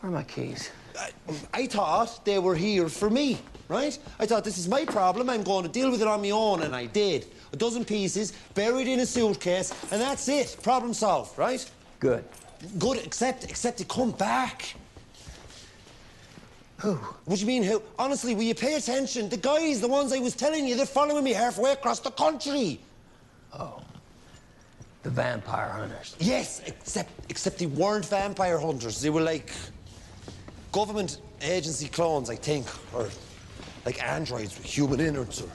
Where are my keys? I, I thought they were here for me, right? I thought this is my problem. I'm going to deal with it on my own, and I did. A dozen pieces buried in a suitcase, and that's it. Problem solved, right? Good. Good, except except to come back. Who? What do you mean who? Honestly, will you pay attention? The guys, the ones I was telling you, they're following me halfway across the country. Oh. The vampire hunters. Yes, except except they weren't vampire hunters. They were like government agency clones, I think, or like androids with human innards. Or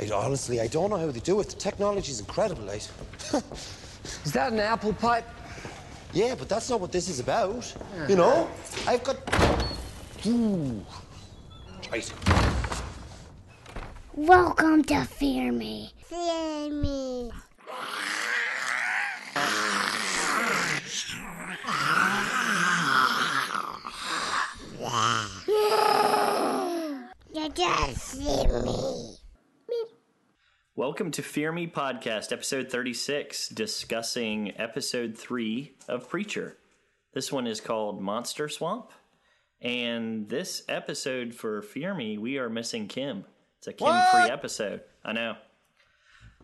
I, honestly, I don't know how they do it. The technology's incredible, like. Is that an apple pipe? Yeah, but that's not what this is about. You know, I've got. Ooh. Right. Welcome to Fear Me. Fear Me. You see me. Welcome to Fear Me Podcast, episode 36, discussing episode 3 of Preacher. This one is called Monster Swamp. And this episode for Fear Me, we are missing Kim. It's a Kim free episode. I know.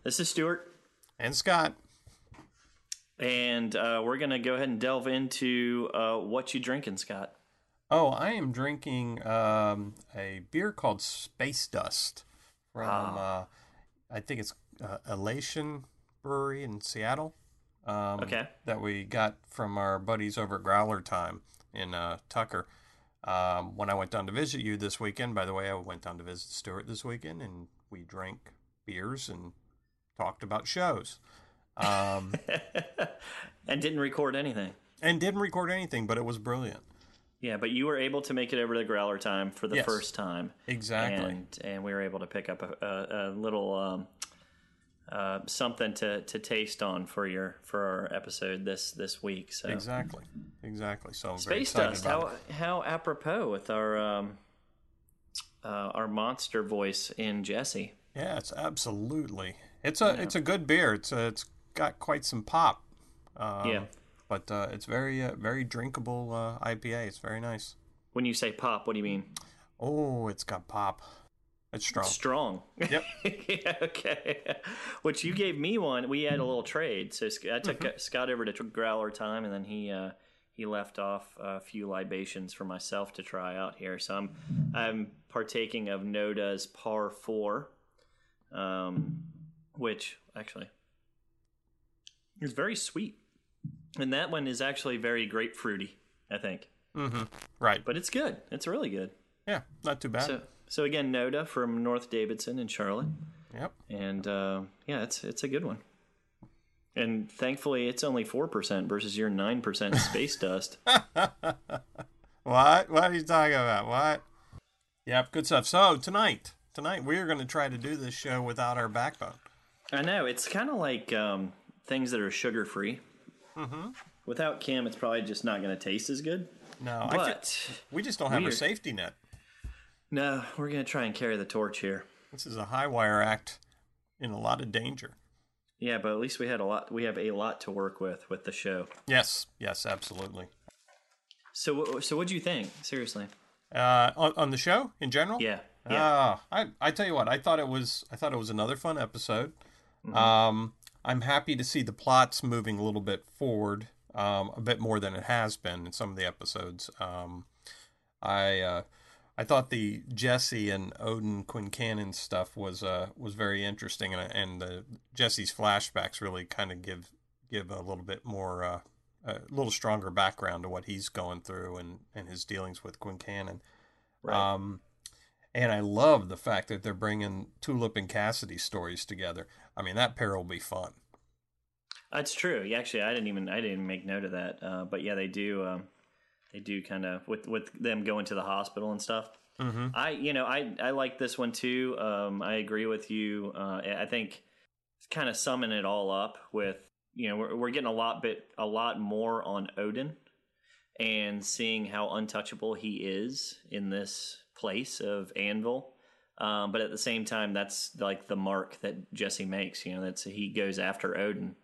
This is Stuart. And Scott. And uh, we're going to go ahead and delve into uh, what you drinking, Scott. Oh, I am drinking um, a beer called Space Dust from, uh, I think it's uh, Elysian Brewery in Seattle. Um, Okay. That we got from our buddies over at Growler Time in uh, Tucker. Um, when I went down to visit you this weekend, by the way, I went down to visit Stuart this weekend and we drank beers and talked about shows. Um, And didn't record anything. and didn't record anything, but it was brilliant. Yeah, but you were able to make it over to the Growler time for the Yes. first time. Exactly. and and we were able to pick up a, a, a little um, uh, something to, to taste on for your for our episode this this week. So Exactly. Exactly. So space dust, how it. how apropos with our um, uh, our monster voice in Jesse. Yeah, it's absolutely. It's a it's a good beer. It's a, it's got quite some pop. Um, Yeah. But uh, it's very uh, very drinkable uh, IPA. It's very nice. When you say pop, what do you mean? Oh, it's got pop. It's strong. Strong. Yep. yeah, okay. Which you gave me one. We had a little trade. So I took Mm-hmm. Scott over to Growler time, and then he uh, he left off a few libations for myself to try out here. So I'm I'm partaking of Noda's Par Four, um, which actually is very sweet, and that one is actually very grapefruity. I think, Right. but it's good. It's really good. yeah, not too bad. So so again, Noda from North Davidson in Charlotte yep. and uh, yeah, it's it's a good one. And thankfully, it's only four percent versus your nine percent space dust. What? What are you talking about? What? Yep. Good stuff. So tonight, tonight we are going to try to do this show without our backbone. I know it's kind of like um, things that are sugar free. Mm-hmm. Without Kim, it's probably just not going to taste as good. No, But we just don't have a safety net. no, we're going to try and carry the torch here. This is a high wire act in a lot of danger. Yeah, but at least we had a lot. We have a lot to work with with the show. Yes. Yes. Absolutely. So, so what do you think? Seriously? Uh, on, on the show in general. Yeah, yeah. Ah, I I tell you what, I thought it was I thought it was another fun episode. Mm-hmm. Um, I'm happy to see the plots moving a little bit forward, um, a bit more than it has been in some of the episodes. Um, I uh, I thought the Jesse and Odin Quincannon stuff was uh was very interesting, and and the Jesse's flashbacks really kind of give give a little bit more. Uh, a little stronger background to what he's going through and, and his dealings with Quincannon. Right. Um, and I love the fact that they're bringing Tulip and Cassidy stories together. I mean, that pair will be fun. That's true. Yeah, actually, I didn't even I didn't make note of that. Uh, but yeah, they do. Um, they do kind of with with them going to the hospital and stuff. Mm-hmm. I you know I I like this one too. Um, I agree with you. Uh, I think kind of summing it all up with you know we're, we're getting a lot bit a lot more on Odin and seeing how untouchable he is in this place of Annville. Um, but at the same time, that's like the mark that Jesse makes. You know, that's he goes after Odin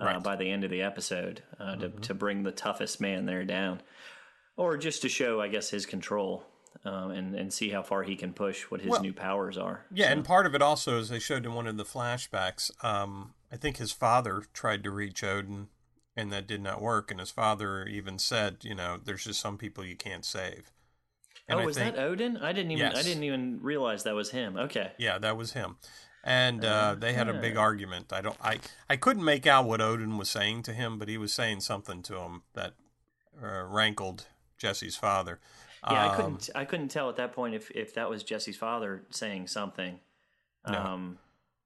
uh, Right. by the end of the episode uh, to to bring the toughest man there down. or just to show, I guess, his control um, and and see how far he can push what his Well, new powers are. Yeah, and part of it also is they showed in one of the flashbacks. Um, I think his father tried to reach Odin, and that did not work. And his father even said, you know, there's just some people you can't save. And oh, I was think- that Odin? I didn't even I didn't even realize that was him. Okay. Yeah, that was him. And uh, they had a big argument. I don't. I I couldn't make out what Odin was saying to him, but he was saying something to him that uh, rankled Jesse's father. Yeah, I Um, couldn't I couldn't tell at that point if if that was Jesse's father saying something. No. Um,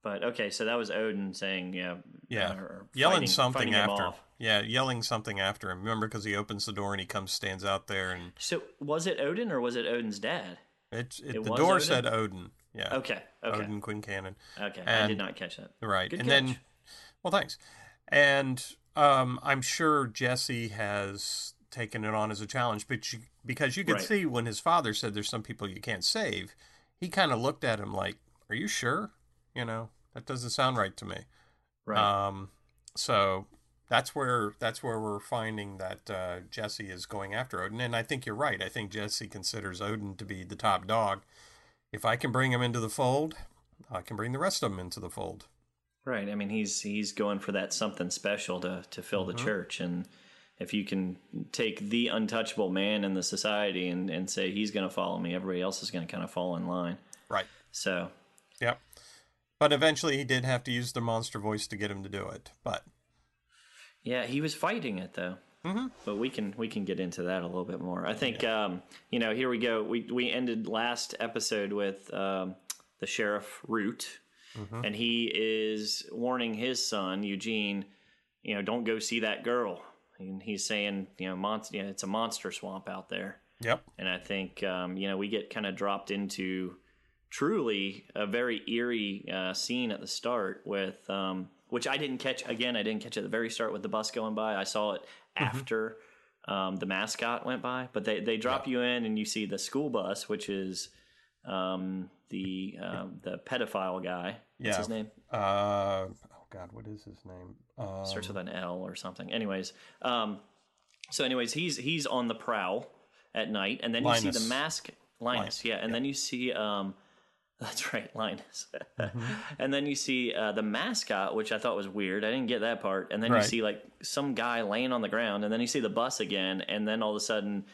but okay, so that was Odin saying, yeah, Yeah, uh, yelling fighting- something fighting him after. Yeah, yelling something after him. Remember, because he opens the door and he comes, stands out there, and So was it Odin or was it Odin's dad? it's it, It the door Odin? said Odin. Yeah. Okay, okay, Odin Quincannon. okay. I did not catch that. Right. Good and catch. then well thanks. And um I'm sure Jesse has taken it on as a challenge, but you, because you could Right. see when his father said there's some people you can't save, he kind of looked at him like, "Are you sure?" You know, that doesn't sound right to me. Right. Um so that's where that's where we're finding that uh, Jesse is going after Odin, and I think you're right. I think Jesse considers Odin to be the top dog. If I can bring him into the fold, I can bring the rest of them into the fold. Right. I mean, he's he's going for that something special to to fill the Mm-hmm. church, and if you can take the untouchable man in the society and and say he's going to follow me, everybody else is going to kind of fall in line. Right. So Yep. But eventually he did have to use the monster voice to get him to do it. But yeah, he was fighting it though. Mm-hmm. But we can we can get into that a little bit more. I think um, you know here we go. We we ended last episode with um, the sheriff Root, and he is warning his son Eugene. You know, don't go see that girl. And he's saying, you know, monster. You know, it's a monster swamp out there. yep. And I think um, you know we get kind of dropped into truly a very eerie uh, scene at the start with um, which I didn't catch again. I didn't catch at the very start with the bus going by. I saw it after um, the mascot went by, but they they drop you in and you see the school bus, which is um, the um, the pedophile guy. What's Yeah. his name? Uh oh god, what is his name? Um, starts with an L or something. Anyways, um, so anyways, he's he's on the prowl at night, and then you see the mask Linus, yeah, and then you see um, that's right, Linus, Mm-hmm. and then you see uh, the mascot, which I thought was weird. I didn't get that part, and then Right. you see like some guy laying on the ground, and then you see the bus again, and then all of a sudden,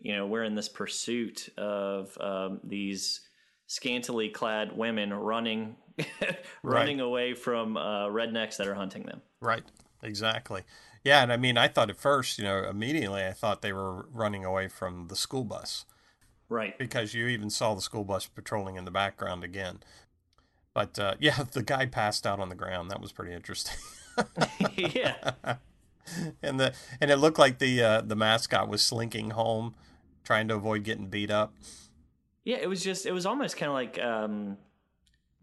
you know, we're in this pursuit of um, these scantily clad women running running away from uh, rednecks that are hunting them. Right. Exactly. Yeah, and I mean I thought at first, you know, immediately I thought they were running away from the school bus. Right. because you even saw the school bus patrolling in the background again. But uh, yeah, the guy passed out on the ground. That was pretty interesting. yeah. and the and it looked like the uh, the mascot was slinking home, trying to avoid getting beat up. Yeah, it was just it was almost kind of like um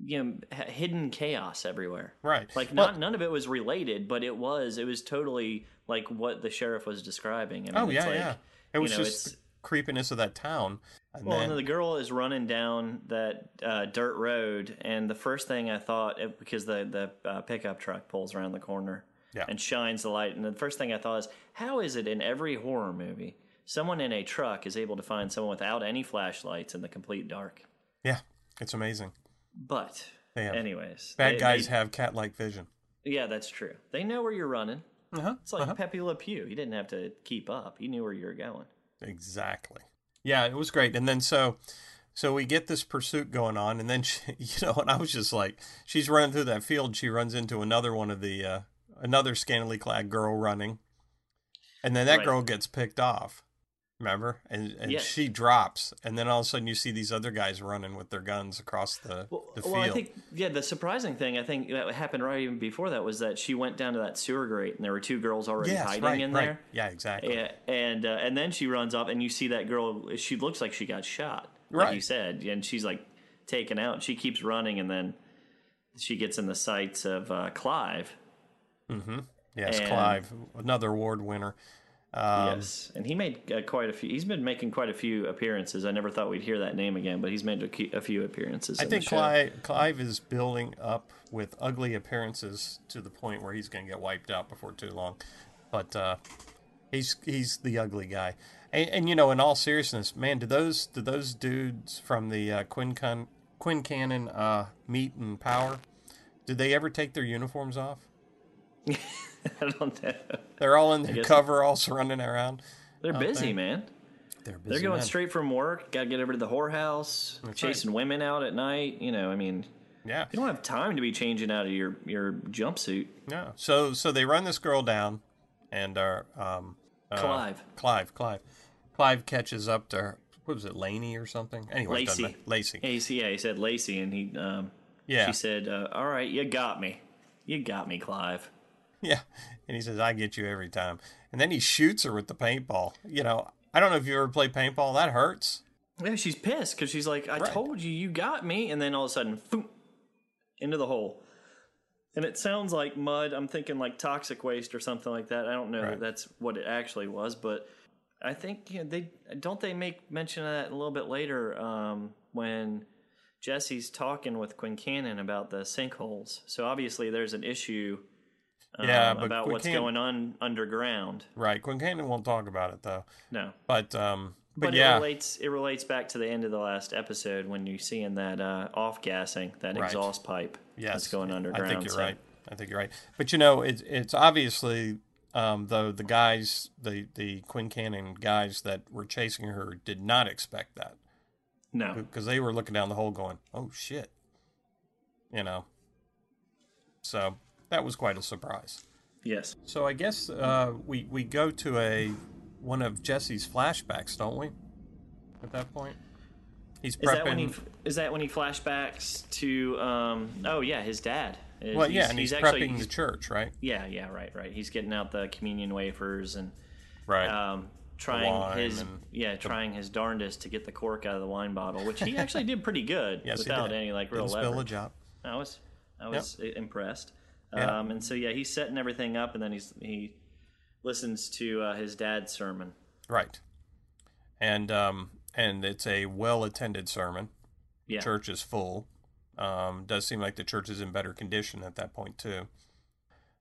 you know hidden chaos everywhere. Right. Like Well- not none of it was related, but it was it was totally like what the sheriff was describing. I mean, oh it's yeah, like, yeah. It you was know, just it's- creepiness of that town. And Well, then and the girl is running down that uh, dirt road, and the first thing I thought, because the the uh, pickup truck pulls around the corner Yeah. and shines the light, and the first thing I thought is, how is it in every horror movie, someone in a truck is able to find someone without any flashlights in the complete dark? yeah, it's amazing. But, have- anyways, Bad they- guys they- have cat-like vision. yeah, that's true. They know where you're running. Uh-huh. It's like Pepe Le Pew. He didn't have to keep up. He knew where you were going. Exactly. Yeah, it was great. And then so so we get this pursuit going on and then she, you know, and I was just like she's running through that field, she runs into another one of the uh another scantily clad girl running. And then that Right. girl gets picked off. Remember? And and Yes. she drops and then all of a sudden you see these other guys running with their guns across the, Well, the field. well, I think yeah. The surprising thing I think that happened right even before that was that she went down to that sewer grate and there were two girls already yes, hiding right, in right. there. Yeah, exactly. Yeah, and uh, and then she runs off and you see that girl. She looks like she got shot, like Right. you said, and she's like taken out. She keeps running and then she gets in the sights of uh, Clive. Mm-hmm. Yes, and- Clive, another award winner. Um, yes, and he made uh, quite a few. He's been making quite a few appearances. I never thought we'd hear that name again, but he's made a, a few appearances. I think. Clive, Clive is building up with ugly appearances to the point where he's going to get wiped out before too long. But uh, He's he's the ugly guy. And, and you know, in all seriousness, man, do those do those dudes from the uh, Quinn Con- Quincannon uh, meat and power? Did they ever take their uniforms off? I don't know. They're all in their cover, all surrounding around. They're busy, there. man. They're busy. They're going men. straight from work. Got to get over to the whorehouse, That's chasing women out at night. You know, I mean, Yeah. you don't have time to be changing out of your your jumpsuit. No. So so they run this girl down, and uh, um, uh, Clive. Clive, Clive, Clive catches up to her. What was it, Laney or something? Anyway, Lacey. Lacey. Yeah, he, said- yeah, he said Lacey, and he um, Yeah. she said, uh, "All right, you got me, you got me, Clive." Yeah. And he says, I get you every time. And then he shoots her with the paintball. You know, I don't know if you ever played paintball. That hurts. Yeah, she's pissed because she's like, "I Right. told you, you got me," and then all of a sudden, boom, into the hole. And it sounds like mud. I'm thinking like toxic waste or something like that. I don't know Right. that that's what it actually was, but I think you know they don't they make mention of that a little bit later um, when Jesse's talking with Quincannon about the sinkholes. So obviously there's an issue um, Yeah, but about what's going on underground. Right. Quincannon won't talk about it, though. No, But, um, but, but yeah. it relates it relates back to the end of the last episode when you're seeing that uh, off gassing that Right. exhaust pipe yes. that's going underground. I think you're so- right. I think you're right. But, you know, it's it's obviously, um, though, the guys, the, the Quincannon guys that were chasing her did not expect that. No, because they were looking down the hole going, "Oh shit," you know. So that was quite a surprise. yes, So I guess uh, we we go to a one of Jesse's flashbacks, don't we? At that point, he's is that when prepping. he is that when he flashbacks to um oh yeah his dad. Is- well, yeah, and he's, actually prepping the church, right? yeah yeah right right he's getting out the communion wafers and Right. um trying his yeah trying his darndest to get the cork out of the wine bottle which he actually did pretty good yes, he without any like real Didn't spill a leverage. I was I was i- impressed. Yeah. Um, and so yeah, he's setting everything up, and then he's he listens to uh, his dad's sermon. Right. And um and it's a well attended sermon. Yeah, church is full. Um, does seem like the church is in better condition at that point too.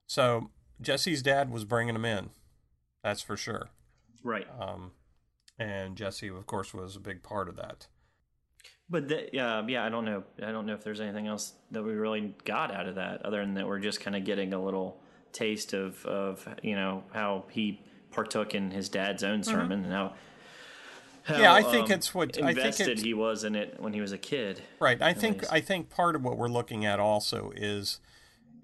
So Jesse's dad was bringing him in, that's for sure. right. Um, and Jesse, of course, was a big part of that. But the, yeah, yeah, I don't know. I don't know if there's anything else that we really got out of that, other than that we're just kind of getting a little taste of of you know how he partook in his dad's own sermon and how. how Mm-hmm. Yeah, I think um, it's what- I think invested he was in it when he was a kid. Right. I think least. I think part of what we're looking at also is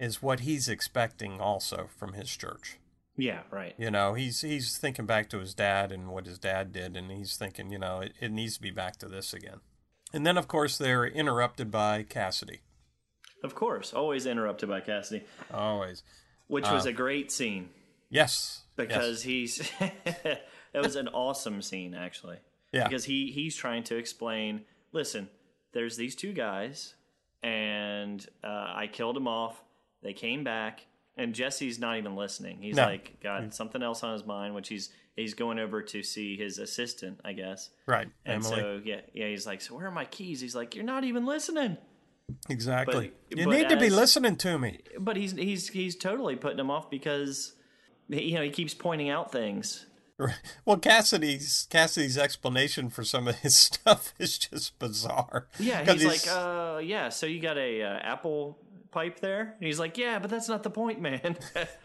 is what he's expecting also from his church. Yeah, right. You know, he's he's thinking back to his dad and what his dad did, and he's thinking, you know, it, it needs to be back to this again. And then, of course, they're interrupted by Cassidy. Of course, always interrupted by Cassidy, Always. which was a great scene. Yes. yes. because he's it was an awesome scene actually Yeah. because he he's trying to explain listen there's these two guys and uh, i killed them off they came back and jesse's not even listening he's No. like got something else on his mind which he's he's going over to see his assistant i guess right, and Emily. so yeah yeah he's like so where are my keys he's like you're not even listening exactly. but- you but need to be as- listening to me. but he's he's he's totally putting him off because you know he keeps pointing out things Right. Well, Cassidy's Cassidy's explanation for some of his stuff is just bizarre. Yeah, 'Cause he's, like, uh, yeah. So you got a uh, apple pipe there? And he's like, yeah, but that's not the point, man.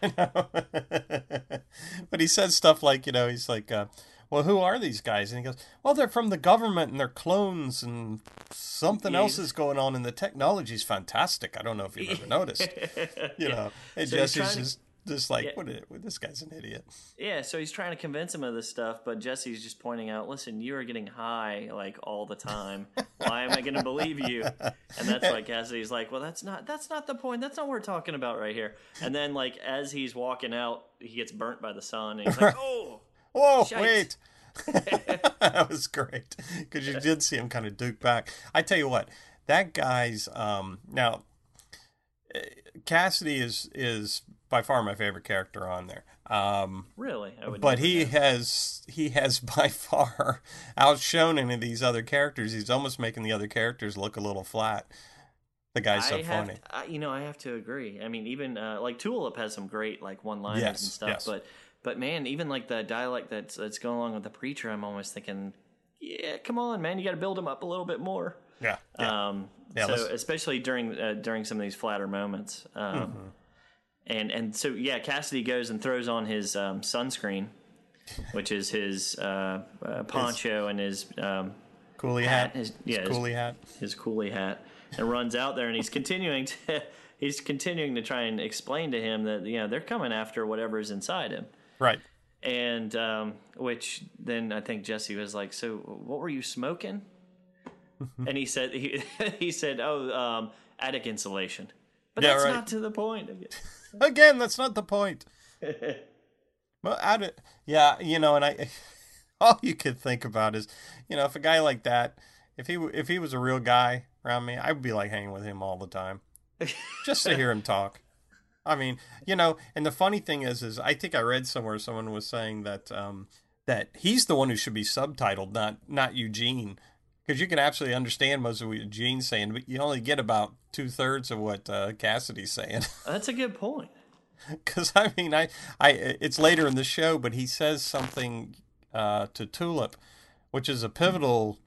but he says stuff like, you know, he's like, uh, well, who are these guys? And he goes, well, they're from the government and they're clones and something else is going on and the technology's fantastic. I don't know if you've ever noticed, you know. And So Jesse's just, just like, Yeah. what, what? This guy's an idiot. yeah, so he's trying to convince him of this stuff, but Jesse's just pointing out, listen, you are getting high like all the time. Why am I going to believe you? And that's why Cassidy's like, well, that's not that's not the point. That's not what we're talking about right here. And then like as he's walking out, he gets burnt by the sun, and he's like, oh. Whoa, Shite. wait. that was great because you did see him kind of duke back. I tell you what, that guy's um, now uh, Cassidy is is by far my favorite character on there. Um, Really? I but he know. has he has by far outshone any of these other characters. He's almost making the other characters look a little flat. The guy's so I funny. I, you know, I have to agree. I mean, even uh, like Tulip has some great like one-liners Yes, and stuff, yes. but But man, even like the dialect that's that's going along with the preacher, I'm almost thinking, yeah, come on, man, you got to build him up a little bit more. Yeah. yeah. Um, Yeah, so let's- especially during uh, during some of these flatter moments, um, Mm-hmm. And and so yeah, Cassidy goes and throws on his um, sunscreen, which is his uh, uh, poncho and his um, Coolie hat, hat. his- yeah, His his- coolie hat. his coolie hat and runs out there and he's continuing to he's continuing to try and explain to him that you know they're coming after whatever's inside him Right. and um, which then I think Jesse was like, "So what were you smoking?" and he said he he said, "Oh, um, attic insulation." But Yeah, that's right. not to the point. Again, that's not the point. well, I don't, yeah, you know, and I, all you could think about is, you know, if a guy like that, if he if he was a real guy around me, I would be like hanging with him all the time, just to hear him talk. I mean, you know, and the funny thing is, is I think I read somewhere someone was saying that um, that he's the one who should be subtitled, not not Eugene, because you can absolutely understand most of what Gene's saying, but you only get about two thirds of what uh, Cassidy's saying. That's a good point. Because I mean, I, I, it's later in the show, but he says something uh, to Tulip, which is a pivotal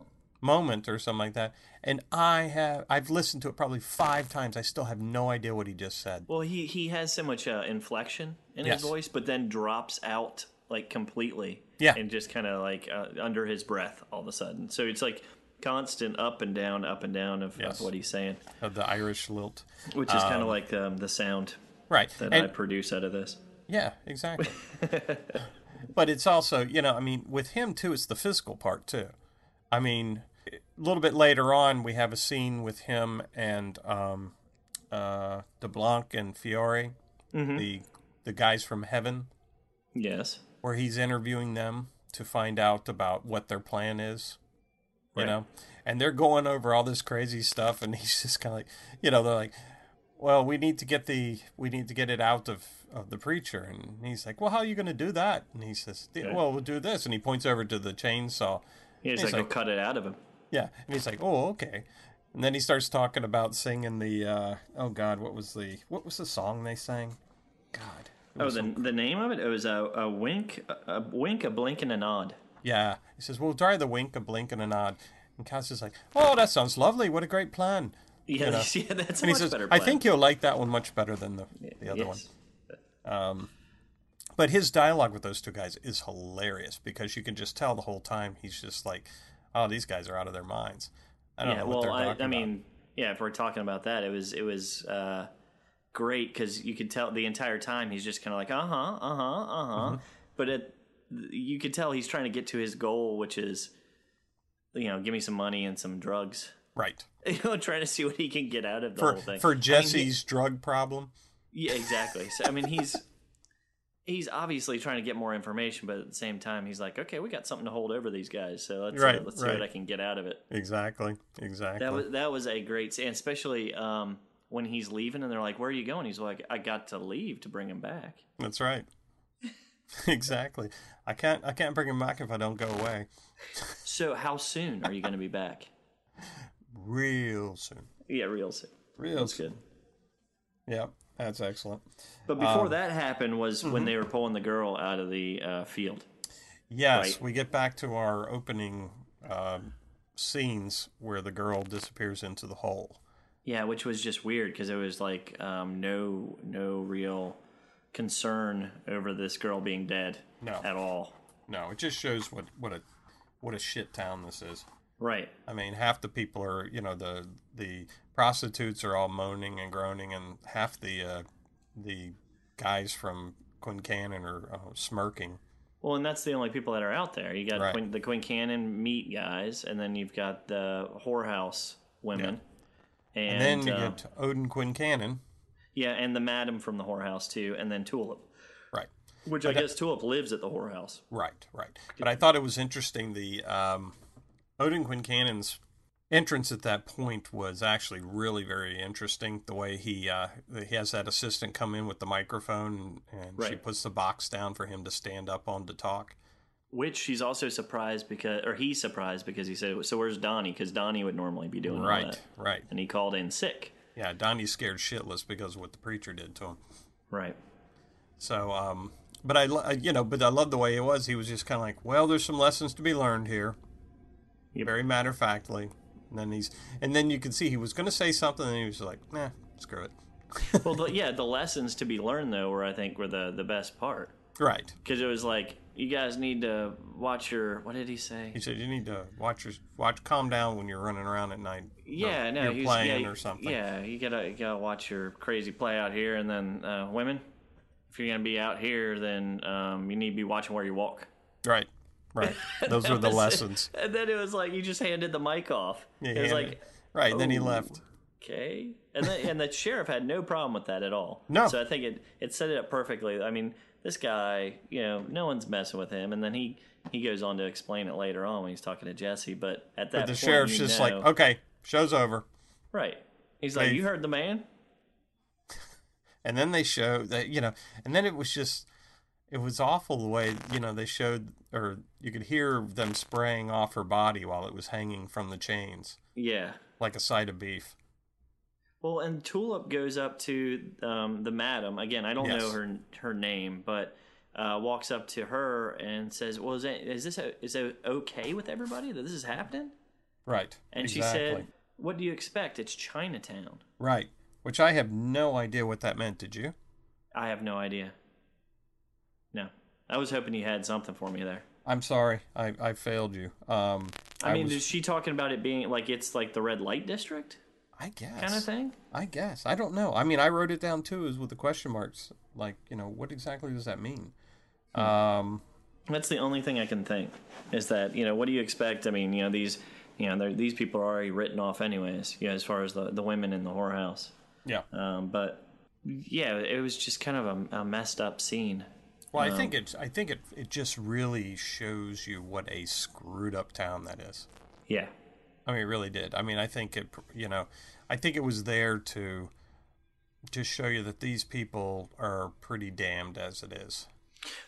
moment or something like that. And I have, I've listened to it probably five times. I still have no idea what he just said. Well, he he has so much uh, inflection in Yes. his voice, but then drops out like completely. Yeah. and just kind of like uh, under his breath all of a sudden. So it's like constant up and down, up and down of, Yes. of what he's saying, Of the Irish lilt, which is kind of like um, the sound right? that I produce out of this. yeah, exactly. but it's also, you know, I mean, with him too, it's the physical part too. I mean, a little bit later on, we have a scene with him and um, uh, DeBlanc and Fiore, the the guys from Heaven, Yes. where he's interviewing them to find out about what their plan is. You Right. know, and they're going over all this crazy stuff, and he's just kind of like, you know, they're like, "Well, we need to get the we need to get it out of of the preacher," and he's like, "Well, how are you going to do that?" And he says, "Well, we'll do this," and he points over to the chainsaw. He's He's like, like- "I'll cut it out of him." Yeah, and he's like, "Oh, okay." And then he starts talking about singing the uh, oh god, what was the what was the song they sang? God. Oh, the, some- the name of it? It was a, a wink, a, a wink, a blink, and a nod. Yeah. He says, "We'll try the wink, a blink, and a nod." And Cass is like, "Oh, that sounds lovely. What a great plan." Yeah, know. yeah that's a And he says, better "I think you'll like that one much better than the the other yes. one." But his dialogue with those two guys is hilarious because you can just tell the whole time he's just like, "Oh, these guys are out of their minds." I don't Yeah, know what well, they're I, talking I about. mean, yeah, if we're talking about that, it was it was uh, great because you could tell the entire time he's just kind of like, uh huh, uh huh, uh huh. Mm-hmm. But it, you could tell he's trying to get to his goal, which is, you know, give me some money and some drugs. right You know, trying to see what he can get out of the for whole thing. for I mean, he- Jesse's drug problem. yeah, exactly. So I mean, he's he's obviously trying to get more information, but at the same time, he's like, okay, we got something to hold over these guys, so let's uh, let's see what I can get out of it. Exactly. Exactly. That was that was a great scene, especially um, when he's leaving and they're like, "Where are you going?" He's like, "I got to leave to bring him back." That's right. exactly. I can't I can't bring him back if I don't go away. So, how soon are you going to be back? Real soon. Yeah, real soon. Real That's soon. good. Yeah, that's excellent. But Um, before that happened was mm-hmm. when they were pulling the girl out of the uh, field. Yes, Right. we get back to our opening um scenes where the girl disappears into the hole. Yeah, which was just weird because it was like um, no no real concern over this girl being dead No. at all. No, it just shows what what a what a shit town this is. Right. I mean, half the people are, you know, the the prostitutes are all moaning and groaning, and half the uh, the guys from Quincannon are uh, smirking. Well, and that's the only people that are out there. You got Right. Quin- the Quincannon meat guys, and then you've got the whorehouse women. And, And, then you uh, get Odin Quincannon, yeah, and the madam from the whorehouse too, and then Tulip, right? which I guess Tulip lives at the whorehouse. Right, right. But I thought it was interesting. The um, Odin Quincannon's entrance at that point was actually really very interesting. The way he uh, he has that assistant come in with the microphone, and, and she puts the box down for him to stand up on to talk. Which she's also surprised because, or he's surprised because he said, "So where's Donnie?" Because Donnie would normally be doing Right, that, right. and he called in sick. Yeah, Donnie's scared shitless because of what the preacher did to him. Right. So, um, but I, I- you know, but I love the way it was. He was just kind of like, well, there's some lessons to be learned here, Yep. very matter of factly. And then he's, and then you could see he was going to say something, and he was like, nah, screw it. well, the, yeah, the lessons to be learned though were I think were the the best part Right. because it was like you guys need to watch your what did he say? He said you need to watch your watch, calm down when you're running around at night. Yeah, no, you're playing yeah, or something. Yeah, you gotta you gotta watch your crazy play out here, and then uh, women, if you're gonna be out here, then um, you need to be watching where you walk. Right. Right. Those are the lessons. And then it was like you just handed the mic off. Yeah, it was yeah. like right. Then he oh. left. okay, and then, and the sheriff had no problem with that at all. No. so I think it it set it up perfectly. I mean, this guy, you know, no one's messing with him, and then he he goes on to explain it later on when he's talking to Jesse. But at that But the point, sheriff's just know- like, okay, show's over. right. He's like, They- you heard the man. And then they show that you know, and then it was just, it was awful the way you know they showed, or you could hear them spraying off her body while it was hanging from the chains, Yeah. like a side of beef. Well, and Tulip goes up to um, the madam again. I don't Yes. know her her name, but uh, walks up to her and says, "Well, is, that, is this is it okay with everybody that this is happening?" Right. And she said, "What do you expect? It's Chinatown." right, which I have no idea what that meant. Did you? I have no idea. No, I was hoping you had something for me there. I'm sorry, I, I failed you. Um, I, mean, was- is she talking about it being like it's like the red light district I guess kind of thing? I guess. I don't know. I mean, I wrote it down too, is with the question marks. Like, you know, what exactly does that mean? Hmm. Um, That's the only thing I can think is that you know what do you expect? I mean, you know these you know these people are already written off anyways. You know, as far as the the women in the whorehouse. yeah. Um, but yeah, it was just kind of a, a messed up scene. Well, I think it. I think it. It just really shows you what a screwed up town that is. Yeah, I mean, it really did. I mean, I think it. You know, I think it was there to to show you that these people are pretty damned as it is.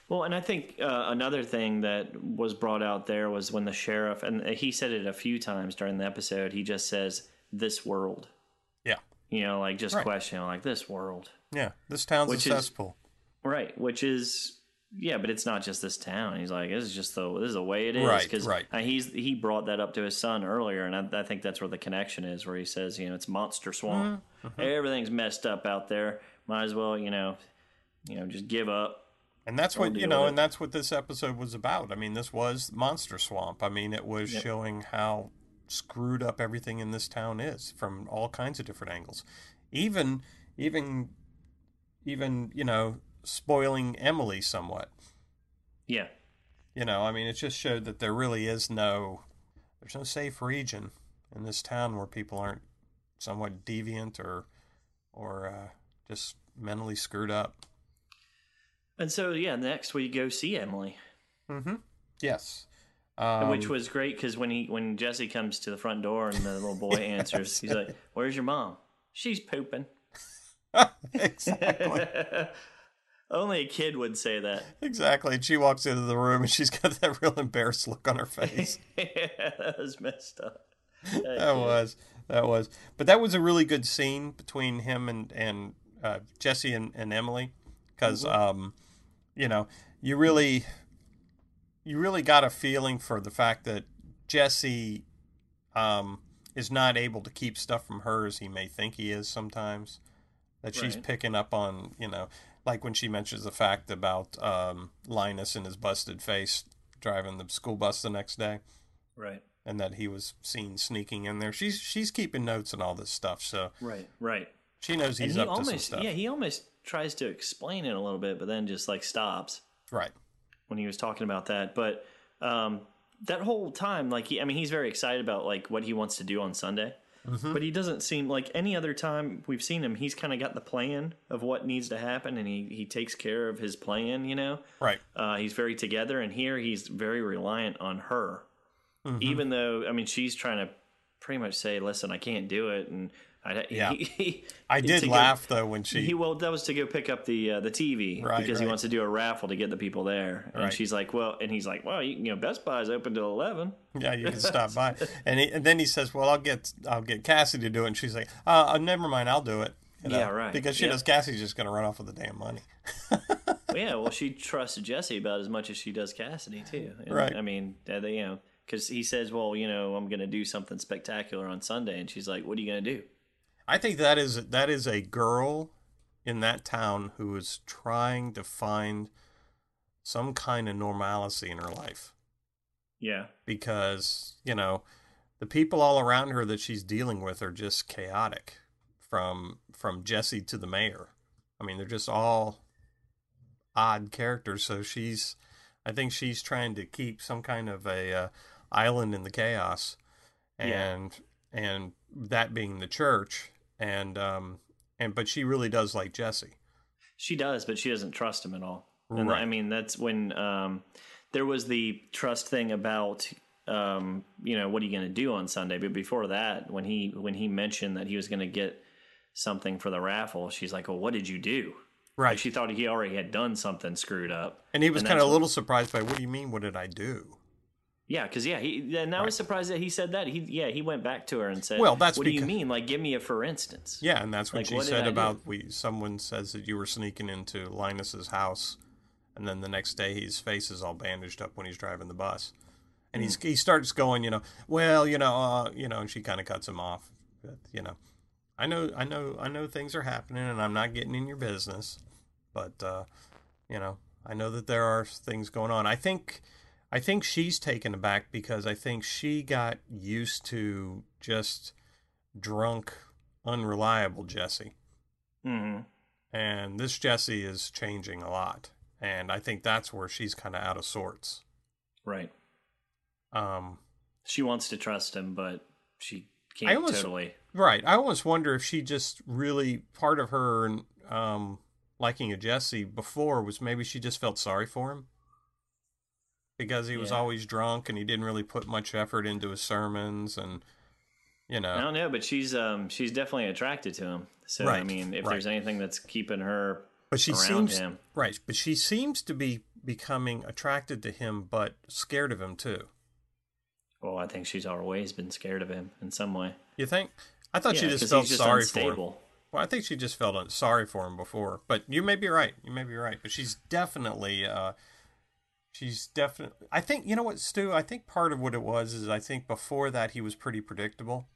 Well, and I think uh, another thing that was brought out there was when the sheriff, and he said it a few times during the episode, he just says, This world. Yeah. You know, like just Right. questioning, like, This world. Yeah. This town's Which a is- cesspool. Right. Which is, yeah, but it's not just this town. He's like, This is just the, this is the way it is. Right, 'Cause, right. he's, he brought that up to his son earlier, and I, I think that's where the connection is, where he says, you know, it's Monster Swamp. Mm-hmm. Everything's messed up out there. Might as well, you know, you know, just give up. And that's what you know, and that's what this episode was about. I mean, this was Monster Swamp. I mean, it was Yep. showing how screwed up everything in this town is from all kinds of different angles. Even, even, even you know, spoiling Emily somewhat. Yeah. You know, I mean, it just showed that there really is no, there's no safe region in this town where people aren't somewhat deviant or, or uh, just mentally screwed up. And so, yeah, next we go see Emily. Mm-hmm. Yes. which Um, was great because when he when Jesse comes to the front door and the little boy answers, he's like, "Where's your mom? She's pooping." exactly. Only a kid would say that. Exactly. And she walks into the room and she's got that real embarrassed look on her face. that was messed up. that was. That was. But that was a really good scene between him and, and uh, Jesse and, and Emily. Because, um, you know, you really, you really got a feeling for the fact that Jesse um, is not able to keep stuff from her as he may think he is sometimes. That she's Right. picking up on, you know, like when she mentions the fact about um, Linus and his busted face driving the school bus the next day, Right, and that he was seen sneaking in there. She's she's keeping notes and all this stuff, so right, right. she knows And he's he up to some almost, stuff. yeah, he almost tries to explain it a little bit, but then just like stops right. when he was talking about that. But um, that whole time, like, he, I mean, he's very excited about like what he wants to do on Sunday. Mm-hmm. But he doesn't seem like any other time we've seen him. He's kind of got the plan of what needs to happen, and he, he takes care of his plan. You know, Right. uh, he's very together, and here he's very reliant on her. Mm-hmm. Even though, I mean, she's trying to pretty much say, "Listen, I can't do it," and I, Yeah. he, he, I did go- laugh though when she he well, that was to go pick up the uh, the TV Right, because he wants to do a raffle to get the people there. And Right. she's like, "Well," and he's like, "Well, you, you know, Best Buy's open till 11. Yeah, you can stop by. And, he, and then he says, "Well, I'll get I'll get Cassie to do it." And she's like, uh, uh, "Never mind, I'll do it." you know, Yeah, right. Because she Yeah. knows Cassie's just going to run off with the damn money. Well, yeah, well, she trusts Jesse about as much as she does Cassidy too. And, Right. I mean, uh, they, you know, because he says, "Well, you know, I'm going to do something spectacular on Sunday," and she's like, "What are you going to do?" I think that is that is a girl in that town who is trying to find some kind of normalcy in her life Yeah, because you know the people all around her that she's dealing with are just chaotic from from Jesse to the mayor. I mean, they're just all odd characters. So she's, I think she's trying to keep some kind of a uh, island in the chaos, Yeah. and and that being the church, and um and but she really does like Jesse. she does, but she doesn't trust him at all. And Right. I mean, that's when um, there was the trust thing about. Um, you know, what are you going to do on Sunday? But before that, when he when he mentioned that he was going to get something for the raffle, she's like, "Well, what did you do?" Like she thought he already had done something screwed up. and he was and kind of a little surprised by, what do you mean? What did I do? Yeah, because yeah, he and I was surprised that he said that. He yeah, he went back to her and said, Well, that's what do you mean? Like, give me a for instance." Yeah, and that's what Like, she what said do? about we. Someone says that you were sneaking into Linus's house, and then the next day his face is all bandaged up when he's driving the bus, and he's he starts going, you know, well, you know, uh, you know, and she kind of cuts him off, but, you know, I know, I know, I know things are happening, and I'm not getting in your business, but uh, you know, I know that there are things going on. I think. I think she's taken aback because I think she got used to just drunk, unreliable Jesse. hmm And this Jesse is changing a lot. And I think that's where she's kind of out of sorts. Right. Um, She wants to trust him, but she can't almost- totally. right. I almost wonder if she just really, part of her um, liking a Jesse before was maybe she just felt sorry for him. Because he was always drunk and he didn't really put much effort into his sermons and, you know. I don't know, but she's um she's definitely attracted to him. So I mean, if right. there's anything that's keeping her But she around seems him, right. But she seems to be becoming attracted to him, but scared of him too. well, I think she's always been scared of him in some way. You think? I thought she Yeah, just 'cause felt just sorry for him. Well, I think she just felt sorry for him before. But you may be right. You may be right. But she's definitely, uh, she's definitely. I think you know what, Stu. I think part of what it was is I think before that he was pretty predictable.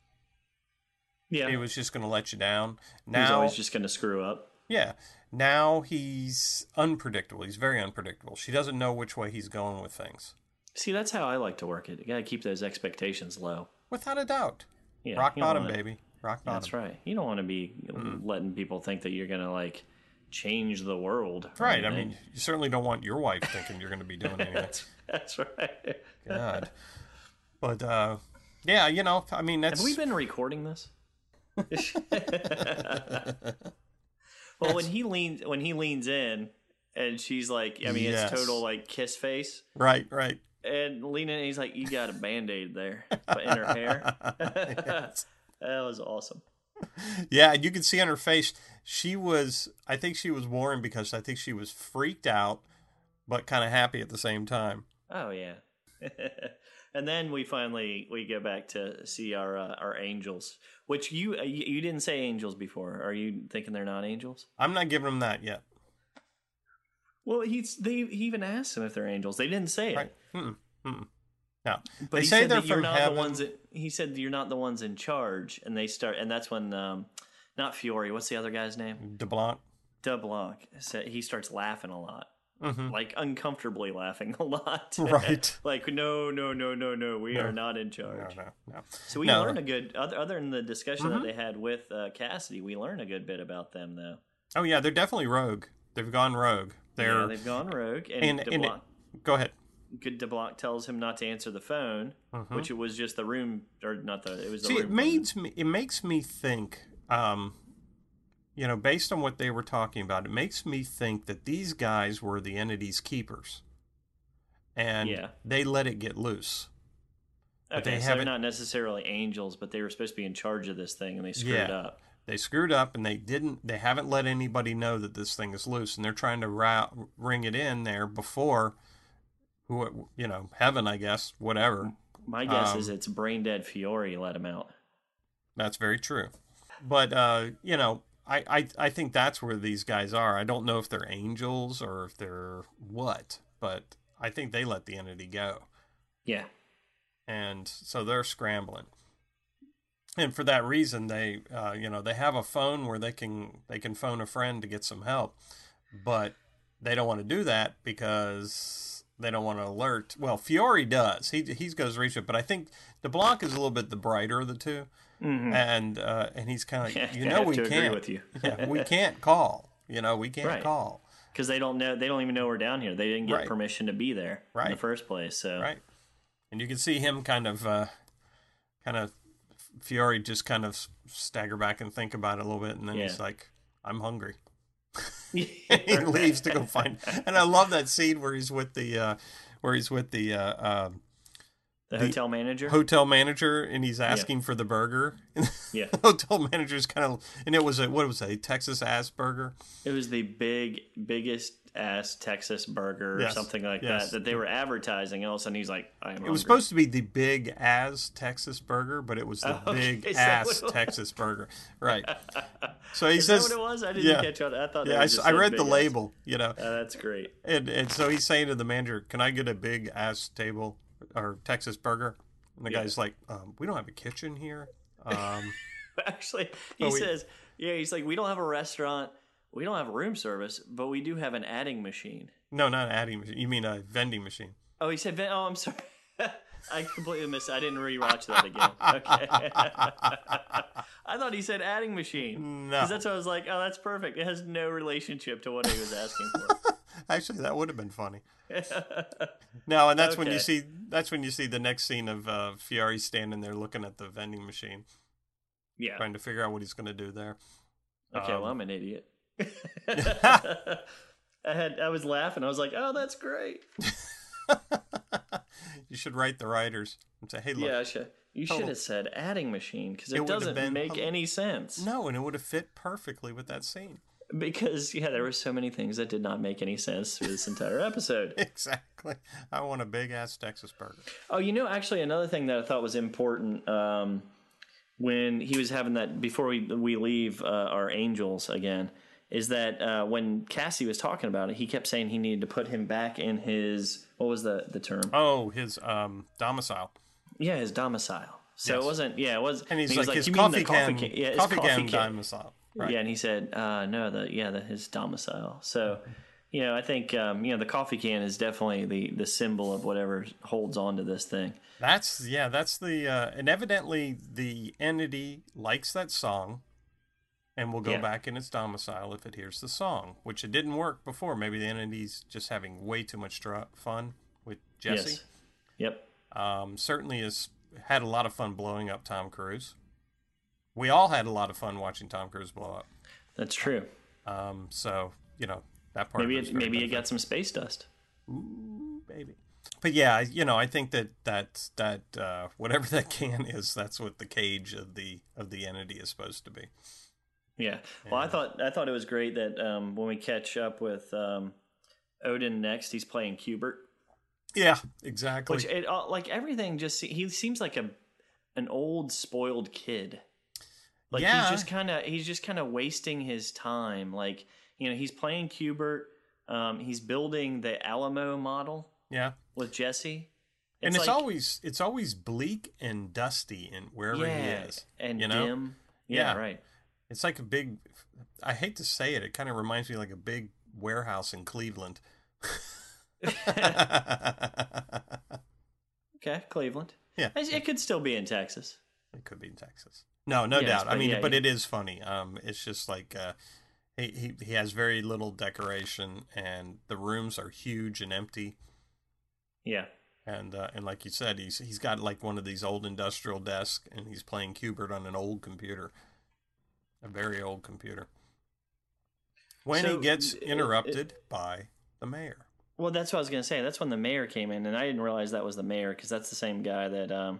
Yeah, He was just going to let you down. he's always just going to screw up. yeah. Now he's unpredictable. He's very unpredictable. She doesn't know which way he's going with things. See, that's how I like to work it. You got to keep those expectations low. Without a doubt. Yeah, Rock bottom, wanna- baby. Rock bottom. That's right. You don't want to be letting people think that you're going to like change the world. or Right. I mean, you certainly don't want your wife thinking you're going to be doing anything. that's that's right. God. But uh, yeah, you know, I mean, that's Have we been recording this? well, when he leans when he leans in, and she's like, I mean, Yes. it's total like kiss face, right, right. and leaning, in, he's like, you got a band aid there but in her hair. Yes. That was awesome. Yeah, and you can see on her face, she was. I think she was worn because I think she was freaked out, but kind of happy at the same time. Oh yeah. and then we finally we go back to see our uh, our angels, which you uh, you didn't say angels before. Are you thinking they're not angels? I'm not giving them that yet. Well, he's they he even asked them if they're angels. They didn't say it. Right? Mm-mm, mm-mm. No, But they he say said they're that you're from not heaven. the ones that he said you're not the ones in charge, and they start, and that's when um, not Fiore. What's the other guy's name? DeBlanc. DeBlanc. Said he starts laughing a lot, hmm like uncomfortably laughing a lot. Right. like no, no, no, no, no. We No. are not in charge. no, no. So we No. learned a good other other than the discussion Mhm. that they had with uh, Cassidy. We learn a good bit about them, though. Oh yeah, they're definitely rogue. They've gone rogue. They're. yeah, they've gone rogue, and, and, and DeBlanc, go ahead. good DeBlanc tells him not to answer the phone, Mhm. which it was just the room or not the it was the See, room it makes me it makes me think, um, you know, based on what they were talking about, it makes me think that these guys were the entity's keepers, and Yeah. they let it get loose. but Okay, they so haven't- not necessarily angels, but they were supposed to be in charge of this thing, and they screwed Yeah. up. They screwed up, and they didn't. They haven't let anybody know that this thing is loose, and they're trying to ra- ring it in there before, who you know, heaven, I guess, whatever. My guess Um, is it's brain dead Fiore let him out. That's very true. But uh, you know, I, I I think that's where these guys are. I don't know if they're angels or if they're what, but I think they let the entity go, Yeah. and so they're scrambling. And for that reason, they uh, you know they have a phone where they can they can phone a friend to get some help, but they don't want to do that because they don't want to alert. Well, Fiore does. He he goes reach it, but I think DeBlanc is a little bit the brighter of the 2 and uh, and he's kind of like, you know we can't with you. yeah we can't call you know we can't Right. call Because they don't know, they don't even know we're down here. They didn't get Right. permission to be there in the first place. So right and you can see him kind of uh, kind of Fiore just kind of stagger back and think about it a little bit, and then he's like, "I'm hungry." he leaves to go find. And I love that scene where he's with the uh, where he's with the uh, the hotel manager. hotel manager, and he's asking for the burger. yeah. hotel manager's kind of, and it was a what was it, a Texas ass burger. It was the big, biggest ass Texas burger or something like Yes. that that they were advertising. And all of a sudden he's like, I'm It was supposed to be the big ass Texas burger, but it was the Oh, okay. big ass what it was? Texas burger, right? So he Is that says, what it was? I didn't yeah. catch on. I thought. "Yeah, I, I read the ass. label, you know." Uh, that's great. And, and so he's saying to the manager, "Can I get a big ass table or Texas burger?" And the Yeah. guy's like, um, "We don't have a kitchen here." Um, Actually, he we- says, "Yeah." He's like, "We don't have a restaurant. We don't have room service, but we do have an adding machine." no, not an adding machine. You mean a vending machine? Oh, he said, "Oh, I'm sorry." I completely missed. I didn't rewatch that again. Okay. I thought he said adding machine. No. Because that's what I was like. Oh, that's perfect. It has no relationship to what he was asking for. Actually, that would have been funny. no, and that's when you see that's when you see the next scene of uh, Fiore standing there looking at the vending machine, yeah. trying to figure out what he's going to do there. Okay, Um, well, I'm an idiot. I had I was laughing. I was like, "Oh, that's great." you should write the writers and say, "Hey, look, Yeah, should, you should have said adding machine because It it, doesn't make any sense. no," and it would have fit perfectly with that scene. Because yeah, there were so many things that did not make any sense through this entire episode. Exactly. I want a big ass Texas burger. Oh, you know, actually, another thing that I thought was important um, when he was having that before we we leave uh, our angels again is that uh, when Cassie was talking about it, he kept saying he needed to put him back in his what was the the term? Oh, his um, domicile. Yeah, his domicile. So Yes. it wasn't. Yeah, it was. And he's he like, was his "You mean the coffee, can, Yeah, his coffee, coffee can, can. domicile. Right. Yeah, and he said, uh, no, the yeah, the, his domicile. So, you know, I think um, you know the coffee can is definitely the the symbol of whatever holds on to this thing. That's yeah, that's the uh, and evidently the entity likes that song and will go Yeah. back in its domicile if it hears the song, which it didn't work before. Maybe the entity's just having way too much fun with Jesse. Yes. Yep. Um, certainly has had a lot of fun blowing up Tom Cruise. We all had a lot of fun watching Tom Cruise blow up. That's true. Um, so you know that part. Maybe it maybe it got some space dust. baby. But yeah, I- you know, I think that that that uh, whatever that can is, that's what the cage of the of the entity is supposed to be. Yeah. Well, I thought I thought it was great that um, when we catch up with um, Odin next, he's playing Q*bert, Yeah, exactly. which it uh, like everything just he seems like a an old spoiled kid. Like Yeah. he's just kind of he's just kind of wasting his time. Like you know he's playing Q*bert. Um, he's building the Alamo model yeah, with Jesse. and it's like- always it's always bleak and dusty and wherever yeah, he is, and you know? dim. Yeah, Yeah. right. It's like a big. I hate to say it, it kind of reminds me like a big warehouse in Cleveland. Okay, Cleveland. Yeah. It it could still be in Texas. It could be in Texas. No, no Yes, doubt. I mean, yeah, but yeah. it is funny. Um, it's just like uh, he, he he has very little decoration, and the rooms are huge and empty. Yeah. And uh, and like you said, he's he's got like one of these old industrial desks, and he's playing Q*bert on an old computer, a very old computer. When So, he gets it- interrupted by the mayor. Well, that's what I was going to say. That's when the mayor came in, and I didn't realize that was the mayor because that's the same guy that um,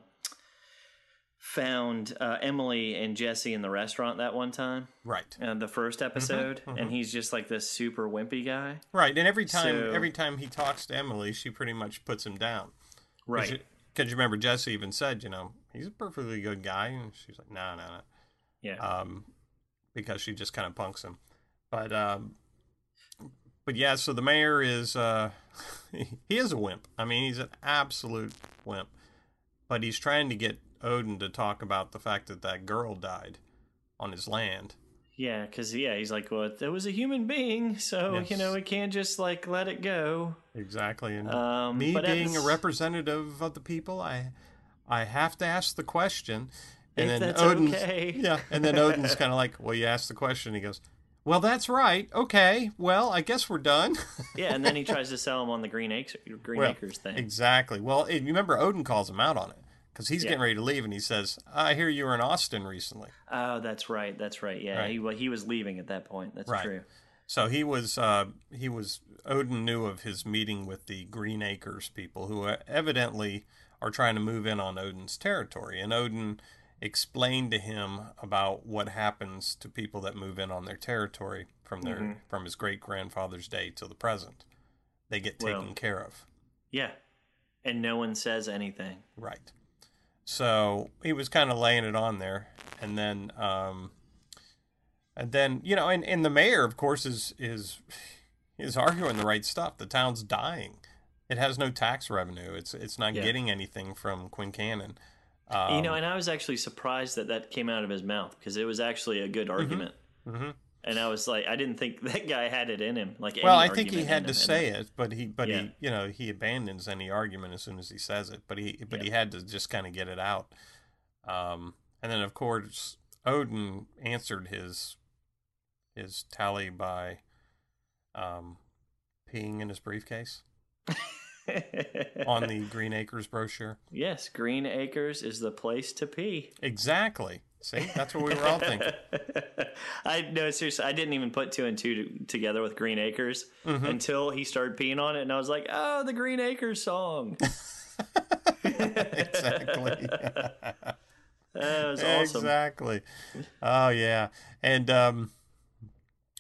found uh, Emily and Jesse in the restaurant that one time, Right. uh, the first episode, and he's just like this super wimpy guy. Right. And every time So- every time he talks to Emily, she pretty much puts him down. Right. Because you remember Jesse even said, you know, he's a perfectly good guy, and she's like, no, no, no. yeah. Um, because she just kind of punks him. But um, but yeah, so the mayor is uh, he is a wimp. I mean, he's an absolute wimp. But he's trying to get Odin to talk about the fact that that girl died on his land. Yeah, because yeah, he's like, well, it was a human being, so Yes. you know, we can't just like let it go. Exactly. And Um, me being a representative of the people, I I have to ask the question. And then that's Odin's okay. yeah, and then Odin's kind of like, "Well, you asked the question." He goes, "Well, that's right. Okay. Well, I guess we're done." Yeah, and then he tries to sell him on the Green Acres, Green Well, Acres thing. Exactly. Well, it, you remember Odin calls him out on it because he's Yeah. getting ready to leave, and he says, "I hear you were in Austin recently." Oh, that's right. That's right. Yeah, Right. he well, he was leaving at that point. That's Right. true. So he was uh, he was Odin knew of his meeting with the Green Acres people who uh, evidently are trying to move in on Odin's territory, and Odin explained to him about what happens to people that move in on their territory from their Mm-hmm. from his great grandfather's day till the present. They get taken Well- care of. Yeah, and no one says anything. Right. So he was kind of laying it on there, and then, um, and then you know, and, and the mayor, of course, is is is arguing the right stuff. The town's dying. It has no tax revenue. It's it's not Yeah. getting anything from Quincannon. Um, you know, and I was actually surprised that that came out of his mouth because it was actually a good argument. mhm. And I was like, I didn't think that guy had it in him. Like, well, I think he had to say it, but he, but Yeah. he, you know, he abandons any argument as soon as he says it. But he, but Yeah. he had to just kind of get it out. Um, and then of course Odin answered his his tally by um, peeing in his briefcase on the Green Acres brochure. yes, Green Acres is the place to pee. Exactly. See, that's what we were all thinking. I no seriously, I didn't even put two and two to, together with Green Acres Mm-hmm. until he started peeing on it, and I was like, "Oh, the Green Acres song." exactly. That was awesome. Exactly. Oh yeah, and um,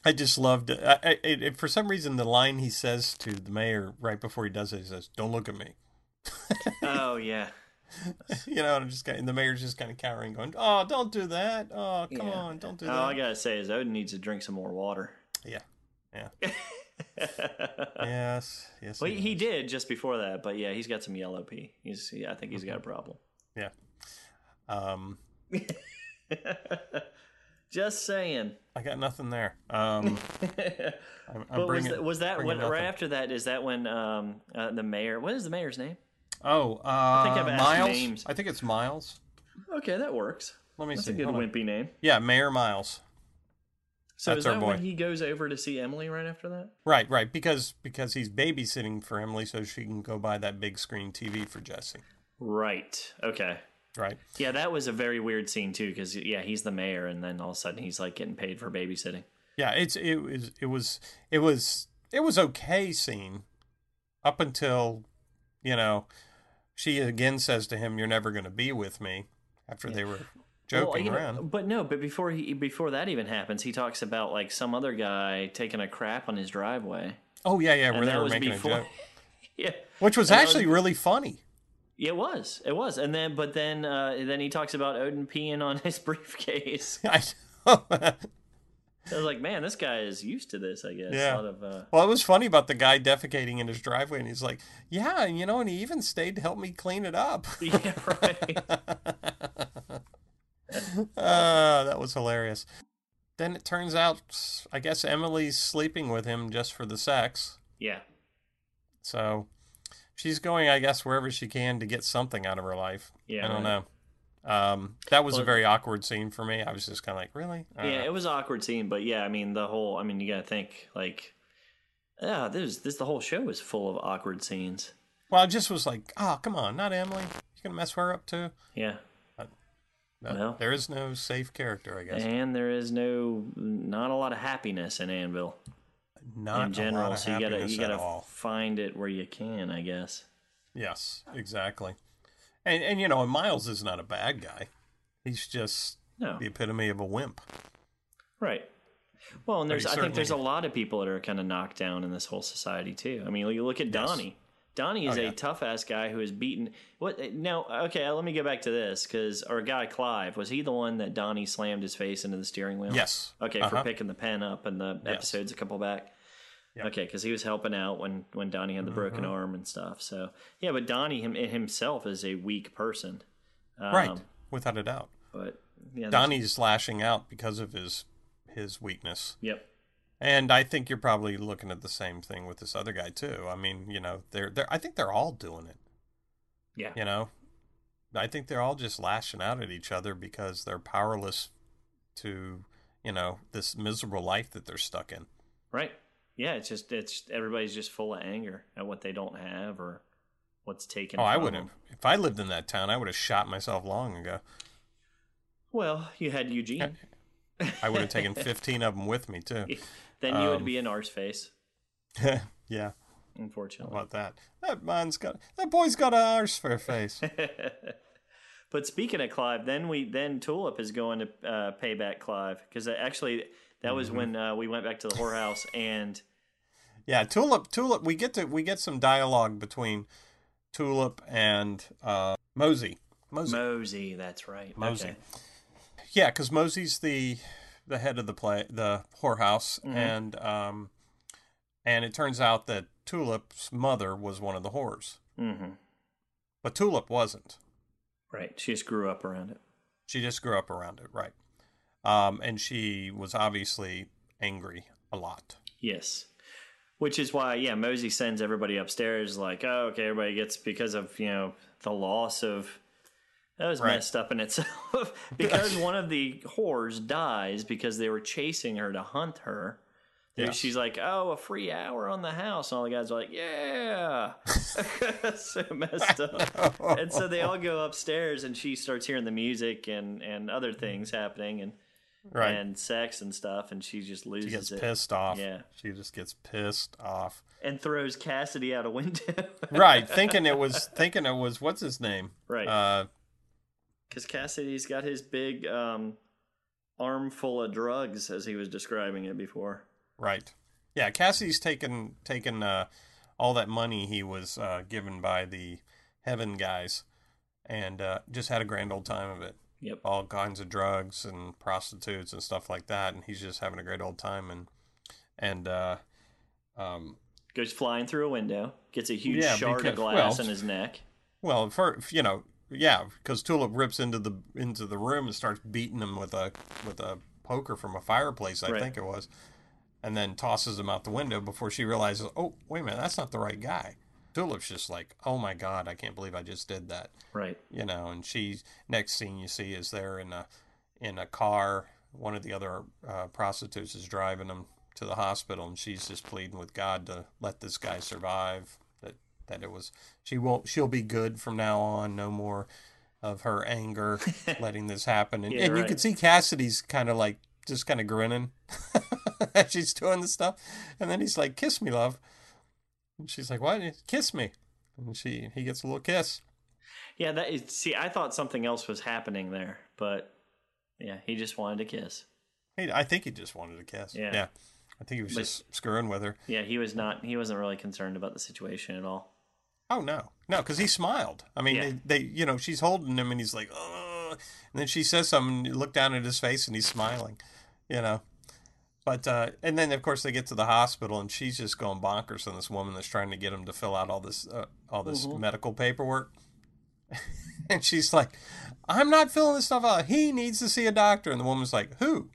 I just loved. I, I, it, for some reason, the line he says to the mayor right before he does it, he says, "Don't look at me." Oh yeah, You know, and I'm just kind and the mayor's just kind of cowering, going, "Oh, don't do that. Oh, come Yeah. on, don't do that. All I gotta say is Odin needs to drink some more water. Yeah, yeah. yes, yes. Well, he he, he did just before that, but yeah, he's got some yellow pee. He's, yeah, I think he's got a Mm-hmm. problem. Yeah. Um, Just saying. I got nothing there. Um, I'm, I'm But was bringing, that, was that bringing when, right after that? Is that when um, uh, the mayor? What is the mayor's name? Oh, uh, think I've asked Miles. names. I think it's Miles. Okay, that works. Let me That's see. a good Hold on. wimpy name. Yeah, Mayor Miles. So That's is our that boy. when he goes over to see Emily right after that? Right, right. Because because he's babysitting for Emily, so she can go buy that big screen TV for Jesse. Right. Okay. Right. Yeah, that was a very weird scene too, because yeah, he's the mayor, and then all of a sudden he's like getting paid for babysitting. Yeah. It's it was it was it was it was okay scene up until you know she again says to him, "You're never going to be with me." After they were joking Well, you know, around. but no, but before he before that even happens, he talks about like some other guy taking a crap on his driveway. Oh yeah, yeah. Where they were making before. a joke, yeah, which was and that was actually really funny. it was, it was, and then but then uh, then he talks about Odin peeing on his briefcase. I know. I was like, man, this guy is used to this. I guess. Yeah. Of, uh, Well, it was funny about the guy defecating in his driveway, and he's like, "Yeah, you know," and he even stayed to help me clean it up. yeah, right. uh, that was hilarious. Then it turns out, I guess Emily's sleeping with him just for the sex. yeah. So she's going, I guess, wherever she can to get something out of her life. Yeah, I don't right. know. Um, that was a very awkward scene for me. I was just kind of like, really? Yeah, know. it was an awkward scene, but yeah, I mean the whole. I mean, you gotta think like, yeah, this this the whole show is full of awkward scenes. Well, I just was like, oh, come on, not Emily. You gonna mess her up too? Yeah, No, Well. there is no safe character, I guess. and there is no not a lot of happiness in Annville Not in general, a lot of so you gotta you gotta find it where you can, I guess. Yes, exactly. And and you know, Miles is not a bad guy. He's just No, the epitome of a wimp. right. Well, and there's he I think there's a lot of people that are kind of knocked down in this whole society too. I mean, you look at Yes. Donnie. Donnie is Oh, a tough ass guy who is beaten. What? No, okay. Let me get back to this because our guy Clive was he the one that Donnie slammed his face into the steering wheel? Yes. Okay, for Uh-huh. picking the pen up in the Yes. episodes a couple back. Yep. Okay, because he was helping out when when Donnie had the broken Mm-hmm. arm and stuff. So yeah, but Donnie him, himself is a weak person. Um, right, without a doubt. But yeah, Donnie's lashing out because of his his weakness. Yep. And I think you're probably looking at the same thing with this other guy too. I mean, you know, they're they're I think they're all doing it. Yeah. You know, I think they're all just lashing out at each other because they're powerless to, you know, this miserable life that they're stuck in. Right. Yeah. It's just it's everybody's just full of anger at what they don't have or what's taken. Oh, I would have if I lived in that town, I would have shot myself long ago. Well, you had Eugene. I would have taken 15 of them with me too. then you would Um, be an arse face. yeah, how Unfortunately. about that? That man's got that boy's got a arse for a face. But speaking of Clive, then we then Tulip is going to uh, pay back Clive because actually that was Mm-hmm. when uh, we went back to the whorehouse and Yeah, Tulip. Tulip. We get to we get some dialogue between Tulip and uh, Mosey. Mosey. Mosey. That's right. Mosey. Okay. yeah, because Mosey's the the head of the play, the whorehouse, Mm-hmm. and um, and it turns out that Tulip's mother was one of the whores, hmm but Tulip wasn't. Right. She just grew up around it. She just grew up around it, right? Um, and she was obviously angry a lot. Yes. Which is why, yeah, Mosey sends everybody upstairs, like, oh, okay, everybody gets because of, you know, the loss of. That was Right. messed up in itself. because one of the whores dies because they were chasing her to hunt her. Yes. She's like, oh, a free hour on the house. And all the guys are like, yeah. so messed up. and so they all go upstairs and she starts hearing the music and, and other things happening and, Right. and sex and stuff. And she just loses she gets it. pissed off. Yeah. She just gets pissed off. and throws Cassidy out a window. right, thinking it was thinking it was what's his name? Right. Uh, Because Cassidy's got his big um, armful of drugs, as he was describing it before. right. Yeah, Cassidy's taken taken uh, all that money he was uh, given by the Heaven guys, and uh, just had a grand old time of it. Yep. All kinds of drugs and prostitutes and stuff like that, and he's just having a great old time. And and uh, um, Goes flying through a window, gets a huge Yeah, shard because- of glass well- in his neck. Well, for you know, yeah, because Tulip rips into the into the room and starts beating him with a with a poker from a fireplace, I Right. think it was, and then tosses him out the window before she realizes, oh, wait a minute, that's not the right guy. Tulip's just like, oh my god, I can't believe I just did that, Right. you know. And she's next scene you see is they're in a in a car. One of the other uh, prostitutes is driving them to the hospital, and she's just pleading with God to let this guy survive. That that it was she won't she'll be good from now on. No more of her anger letting this happen. And, Yeah, and you right. can see Cassidy's kind of like just kind of grinning as she's doing the stuff, and then he's like, "Kiss me, love." And she's like, "What? Kiss me?" And she he gets a little kiss. Yeah, that is. See, I thought something else was happening there, but yeah, he just wanted to kiss. He, I think he just wanted a kiss. Yeah. yeah. I think he was But- just screwing with her. Yeah, he was not. He wasn't really concerned about the situation at all. Oh no, no, because he smiled. I mean, Yeah. they, they, you know, she's holding him, and he's like, oh, and then she says something. And you look down at his face, and he's smiling, you know. But uh, and then of course they get to the hospital, and she's just going bonkers on this woman that's trying to get him to fill out all this, uh, all this medical paperwork. and she's like, "I'm not filling this stuff out. He needs to see a doctor." And the woman's like, "Who?"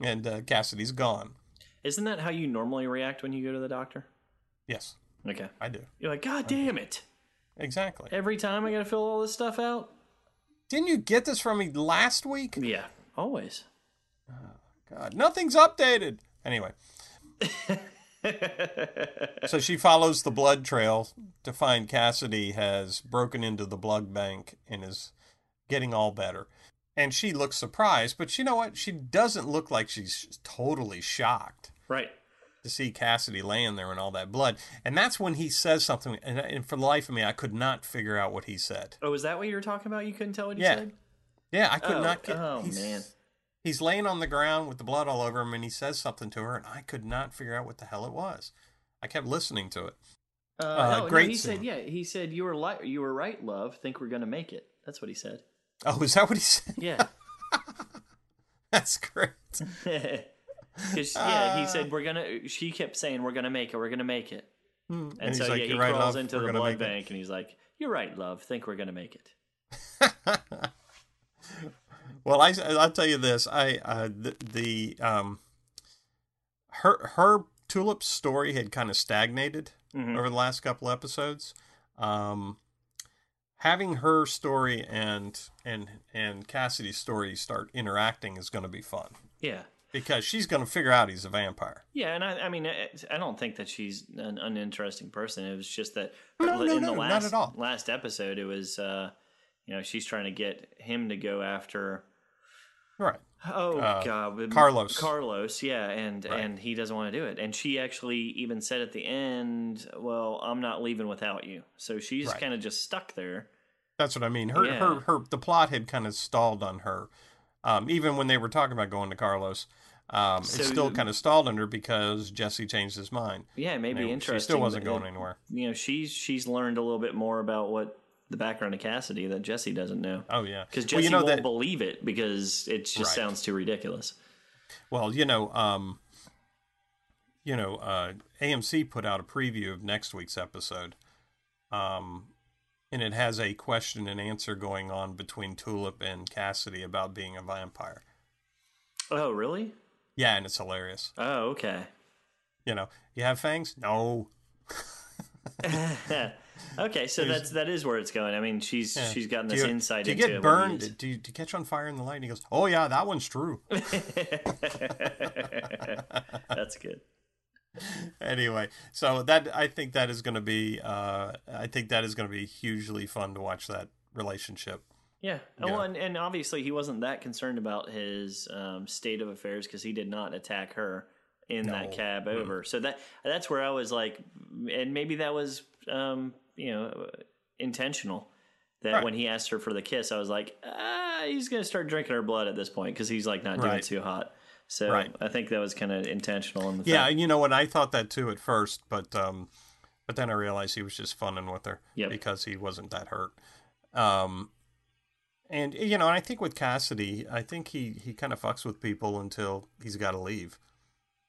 And uh, Cassidy's gone. Isn't that how you normally react when you go to the doctor? Yes, Okay, I do you're like, God damn it! exactly. Every time I got to fill all this stuff out. Didn't you get this from me last week? Yeah, always. God, nothing's updated. Anyway. so she follows the blood trail to find Cassidy has broken into the blood bank and is getting all better. And she looks surprised, but you know what? She doesn't look like she's totally shocked Right. to see Cassidy laying there in all that blood. And that's when he says something, and, and for the life of me, I could not figure out what he said. Oh, is that what you were talking about? You couldn't tell what he Yeah. said. Yeah, I could oh, not get. oh man. He's laying on the ground with the blood all over him, and he says something to her, and I could not figure out what the hell it was. I kept listening to it. Uh, Uh, no, no, great he scene. said, yeah, he said you were li- you were right, love. Think we're gonna make it. That's what he said. Oh, is that what he said? Yeah. That's great. 'Cause, yeah, he said we're gonna. She kept saying we're gonna make it. We're gonna make it. And, Hmm. And so like, yeah, he right, crawls love, into the blood make it." bank, and he's like, "You're right, love. Think we're gonna make it." Well, I I'll tell you this. I uh, the, the um her her tulip's story had kind of stagnated Mhm. over the last couple episodes. Um, having her story and and and Cassidy's story start interacting is going to be fun Yeah. because she's going to figure out he's a vampire. Yeah, and I, I mean, I I don't think that she's an uninteresting person. It was just that No, no, in the no, not last at all. last episode, it was, uh, you know, she's trying to get him to go after. Right. Oh Uh, God, Carlos. Carlos, yeah, and Right. and he doesn't want to do it. And she actually even said at the end, "Well, I'm not leaving without you." So she's Right. kind of just stuck there. That's what I mean. Her Yeah. her her the plot had kind of stalled on her. Um, even when they were talking about going to Carlos, um, So- it still kind of stalled on her because Jesse changed his mind. Yeah, it may be interesting. She still wasn't going anywhere. You know, she's she's learned a little bit more about what the background of Cassidy that Jesse doesn't know. Oh yeah, Because Jesse well, you know won't that. believe it because it just Right. sounds too ridiculous. Well, you know, um, you know, uh, AMC put out a preview of next week's episode, um, and it has a question and answer going on between Tulip and Cassidy about being a vampire. Oh, really? Yeah, and it's hilarious. Oh, okay. You know, you have fangs? No. okay, so that's that is where it's going. I mean, she's Yeah. she's gotten this you, insight Do you into get it, burned? is. Do you, do you catch on fire in the light? And he goes, "Oh yeah, that one's true." That's good. anyway, so that I think that is going to be, uh, I think that is going to be hugely fun to watch that relationship. Yeah. Yeah. Well, and, and obviously he wasn't that concerned about his um, state of affairs because he did not attack her in that cab over. So that that's where I was like, and maybe that was um, you know intentional. That Right. when he asked her for the kiss, I was like, ah, he's gonna start drinking her blood at this point because he's like not doing Right. too hot. So Right. I think that was kind of intentional. In the Yeah, fact- you know what? I thought that too at first, but um, but then I realized he was just funning with her Yep. because he wasn't that hurt. Um, and you know, I think with Cassidy, I think he he kind of fucks with people until he's got to leave,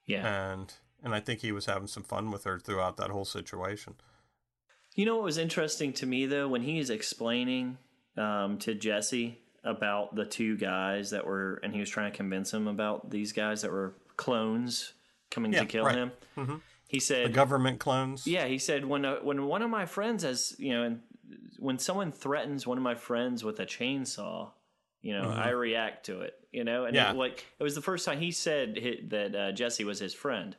yeah. and and I think he was having some fun with her throughout that whole situation. You know what was interesting to me though when he was explaining um, to Jesse about the two guys that were, and he was trying to convince him about these guys that were clones coming Yeah, to kill right. him. Mhm. He said The government clones. "Yeah." He said when a, when one of my friends has, you know, and when someone threatens one of my friends with a chainsaw, you know, I react to it. You know, and Mm-hmm. Yeah. it, like it was the first time he said that uh, Jesse was his friend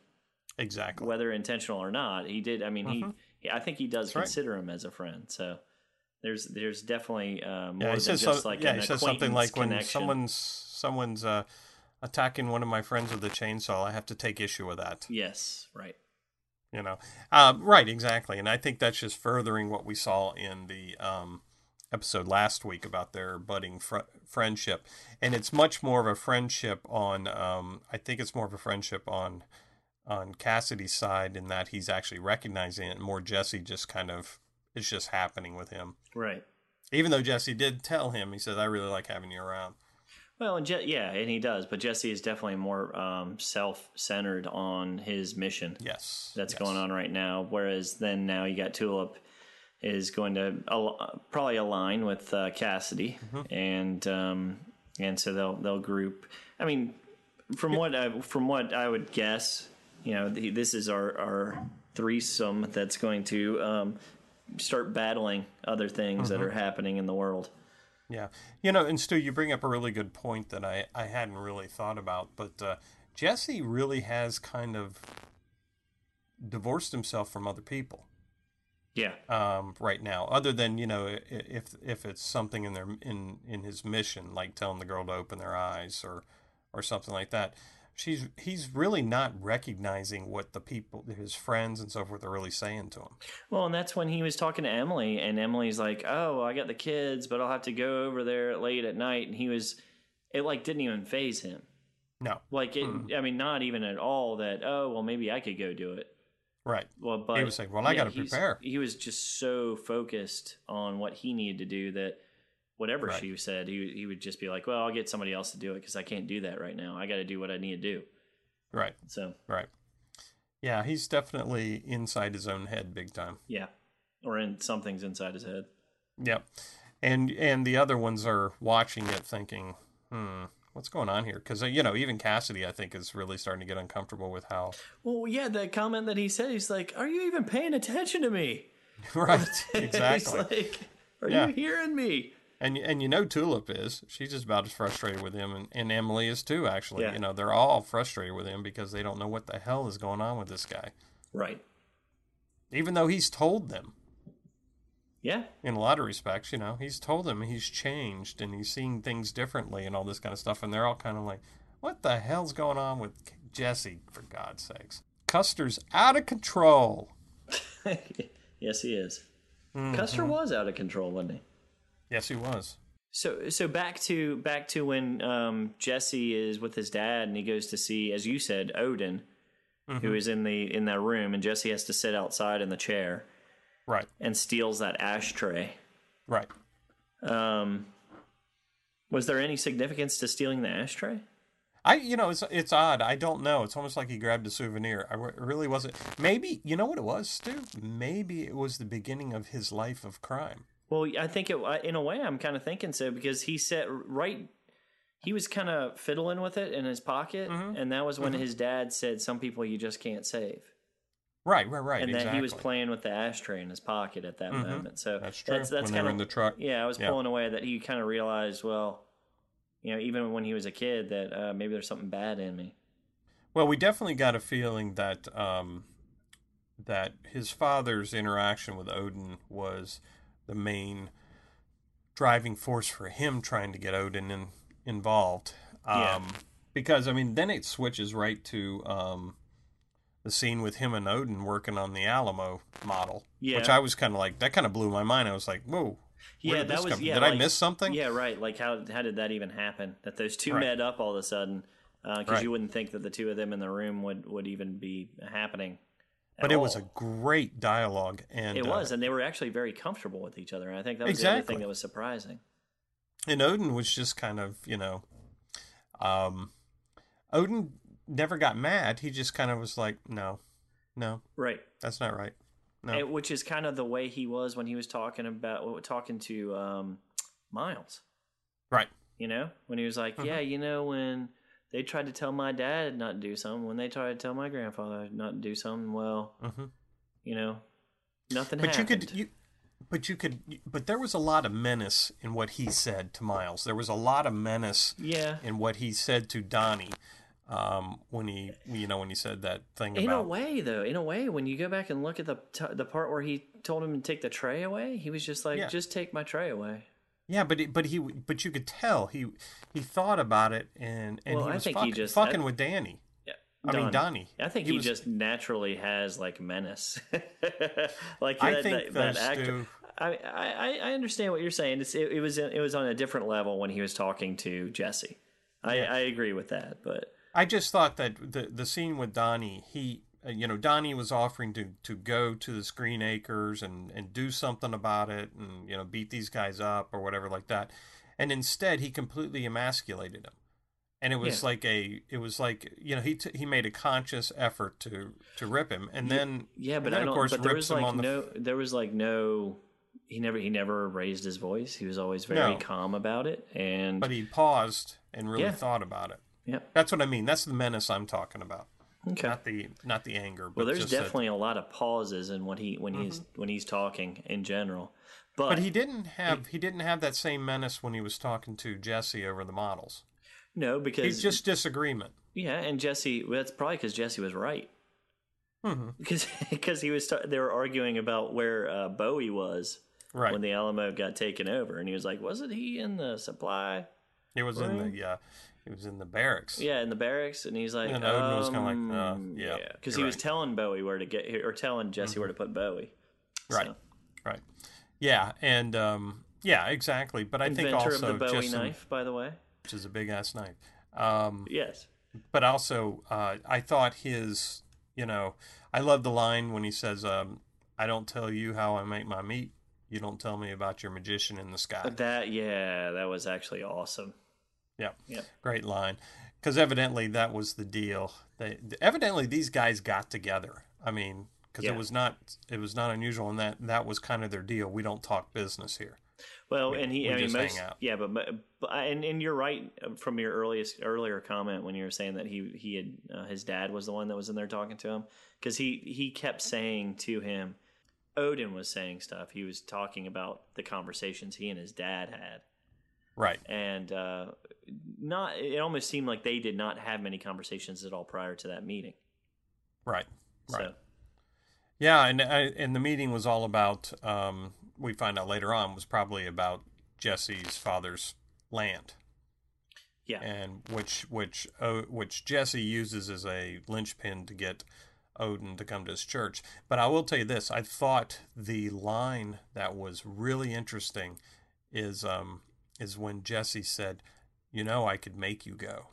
exactly. whether intentional or not. He did. I mean, he, he. I think he does right. consider him as a friend. So there's there's definitely uh, more Yeah, than says just so, like yeah, an he says something like when someone's someone's uh, attacking one of my friends with a chainsaw, I have to take issue with that. Yes, right. You know, um, right? Exactly, and I think that's just furthering what we saw in the um, episode last week about their budding fr- friendship, and it's much more of a friendship on. Um, I think it's more of a friendship on on Cassidy's side in that he's actually recognizing it. and More Jesse just kind of it's just happening with him. Right. Even though Jesse did tell him, he says, "I really like having you around." Well, and Je- yeah, and he does, but Jesse is definitely more um, self-centered on his mission Yes, that's yes. going on right now. Whereas then now you got Tulip is going to al- probably align with uh, Cassidy, Mm-hmm. and um, and so they'll they'll group. I mean, from what I, from what I would guess, you know, the, this is our our threesome that's going to um, start battling other things Mm-hmm. that are happening in the world. Yeah, you know, and Stu, you bring up a really good point that I I hadn't really thought about, but uh, Jesse really has kind of divorced himself from other people Yeah, um, right now. Other than you know, if if it's something in their in in his mission, like telling the girl to open their eyes or or something like that. She's he's really not recognizing what the people, his friends and so forth, are really saying to him. Well, and that's when he was talking to Emily, and Emily's like, "Oh, I got the kids, but I'll have to go over there late at night." And he was, it like didn't even phase him. No, Like it, mm-hmm. I mean, not even at all. That oh, well, maybe I could go do it. Right. Well, but He was saying, "Well, I gotta prepare." He was just so focused on what he needed to do that whatever Right. she said, he he would just be like, "Well, I'll get somebody else to do it because I can't do that right now. I got to do what I need to do." Right. So Right. Yeah, he's definitely inside his own head big time. yeah, or in something's inside his head. Yep. And and the other ones are watching it thinking, "Hmm, what's going on here?" Cuz you know, even Cassidy I think is really starting to get uncomfortable with how Well, yeah, the comment that he said, he's like, "Are you even paying attention to me?" Right. he's Exactly. like, "Are Yeah. you hearing me?" And and you know Tulip is. She's just about as frustrated with him and, and Emily is too actually. Yeah. You know, they're all frustrated with him because they don't know what the hell is going on with this guy. Right. Even though he's told them Yeah. in a lot of respects, you know, he's told them he's changed and he's seeing things differently and all this kind of stuff and they're all kind of like, "What the hell's going on with Jesse for God's sakes?" Custer's out of control. yes, he is. Mm-hmm. Custer was out of control, wasn't he? Yes, he was. So so back to back to when um, Jesse is with his dad and he goes to see, as you said, Odin, who is in the in that room, and Jesse has to sit outside in the chair Right. and steals that ashtray. Right. Um, was there any significance to stealing the ashtray? I, you know, it's it's odd. I don't know. It's almost like he grabbed a souvenir. I really wasn't. Maybe you know what it was, Stu. Maybe it was the beginning of his life of crime. Well, I think it in a way I'm kind of thinking so because he said right he was kind of fiddling with it in his pocket Mm-hmm. and that was when his dad said some people you just can't save. Right, right, right. and exactly. then he was playing with the ashtray in his pocket at that moment. So That's true. That's, that's they were in the truck. yeah. I was Yeah. pulling away that he kind of realized, well, you know, even when he was a kid, that uh, maybe there's something bad in me. Well, we definitely got a feeling that um, that his father's interaction with Odin was the main driving force for him trying to get Odin in, involved. Um, Yeah. Because I mean, then it switches right to um, the scene with him and Odin working on the Alamo model, Yeah. which I was kind of like that. Kind of blew my mind. I was like, "Whoa, Yeah, did that was. come- Yeah, did I miss something?" Yeah, right. Like how how did that even happen? That those two Right. met up all of a sudden? Because Right. you wouldn't think that the two of them in the room would would even be happening. But it was a great dialogue, and It uh, was, and they were actually very comfortable with each other. And I think that was the other Exactly. thing that was surprising. and Odin was just kind of, you know, um, Odin never got mad. He just kind of was like, no, no, Right. that's not right. No. And- which is kind of the way he was when he was talking about talking to um, Miles. Right. You know, when he was like, Mm-hmm. "Yeah, you know, when they tried to tell my dad not to do something, when they tried to tell my grandfather not to do something, well, Mhm. you know, nothing But happened." you could, you, but you could, but there was a lot of menace in what he said to Miles. There was a lot of menace yeah, in what he said to Donnie um, when he, you know, when he said that thing in about a way, though, in a way, when you go back and look at the t- the part where he told him to take the tray away, he was just like, Yeah. "Just take my tray away." Yeah, but it, but he but you could tell he he thought about it and and Well, he was think he fucking, just- fucking I- with Danny. Yeah, I mean Donnie. I think He he, was- just naturally has like menace. like I that, think that, that actor. two- I, I I understand what you're saying. It's, it, it was it was on a different level when he was talking to Jesse. I, I agree with that, but I just thought that the the scene with Donnie, he Uh, you know Donnie was offering to to go to the Green Acres and and do something about it and you know beat these guys up or whatever like that, and instead he completely emasculated him. And it was Yeah. like a, it was like you know he t- he made a conscious effort to to rip him, and then yeah, but then I don't. of course but there rips was him like no, there was like no. He never he never raised his voice. He was always very No. calm about it, and but he paused and really Yeah. thought about it. yep. That's what I mean. That's the menace I'm talking about, Okay. not the not the anger. But Well, there's just that- definitely a lot of pauses in what he when he's when he's talking in general, but, But he didn't have he didn't have that same menace when he was talking to Jesse over the models. no because He's just disagreement. Yeah, and Jesse. Well, that's probably because Jesse was right. Mhm. Because because he was ta- they were arguing about where uh, Bowie was Right. when the Alamo got taken over, and he was like, "Wasn't he in the supply? He was in the uh, he was in the barracks. Yeah, in the barracks." And he's like, And Odin was kinda like, um, uh, yeah, because you're he was right. Mm-hmm. telling Bowie where to get or telling Jesse where to put Bowie. Right. So, Right. Yeah, and um, yeah, exactly. But I think inventor also of the Bowie knife, by the way. which is a big ass knife. Um, Yes. but also uh, I thought his you know, I love the line when he says, um, "I don't tell you how I make my meat. You don't tell me about your magician in the sky." That yeah, that was actually awesome. Yeah, Yep. great line. Because evidently that was the deal. They evidently these guys got together. I mean, because Yeah. it was not it was not unusual, and that that was kind of their deal. We don't talk business here. Well, We- and he, I mean, most, out. yeah, but, but, but and, and you're right uh, from your earliest earlier comment when you were saying that he he had uh, his dad was the one that was in there talking to him because he he kept saying to him, Odin was saying stuff. He was talking about the conversations he and his dad had, Right. and uh, not it almost seemed like they did not have many conversations at all prior to that meeting. Right. So Right. Yeah, and I, and the meeting was all about. Um, we find out later on was probably about Jesse's father's land, yeah, and which which uh, which Jesse uses as a linchpin to get Odin to come to his church. But I will tell you this: I thought the line that was really interesting is um is when Jesse said, "You know, I could make you go,"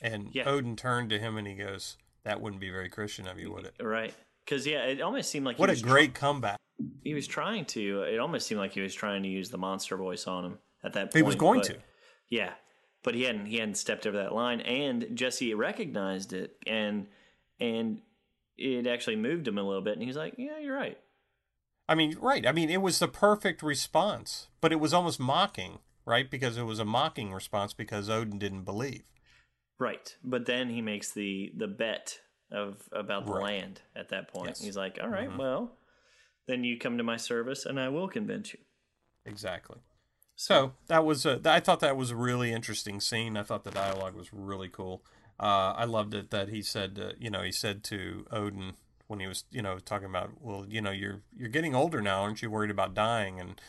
and Yeah. Odin turned to him and he goes, "That wouldn't be very Christian of you, would it?" right. Because yeah, it almost seemed like he What a great comeback! he was trying to. It almost seemed like he was trying to use the monster voice on him at that point. He was going but- to. Yeah, but he hadn't. He hadn't stepped over that line, and Jesse recognized it, and and it actually moved him a little bit, and he's like, "Yeah, you're right." I mean, right. I mean, it was the perfect response, but it was almost mocking, right? Because it was a mocking response because Odin didn't believe. Right, but then he makes the the bet of about the Right. land at that point. Yes. He's like, "All right, Mhm. well, then you come to my service, and I will convince you." Exactly. So that was a, I thought that was a really interesting scene. I thought the dialogue was really cool. Uh, I loved it that he said, uh, you know, he said to Odin when he was, you know, talking about, well, you know, you're you're getting older now, aren't you worried about dying? And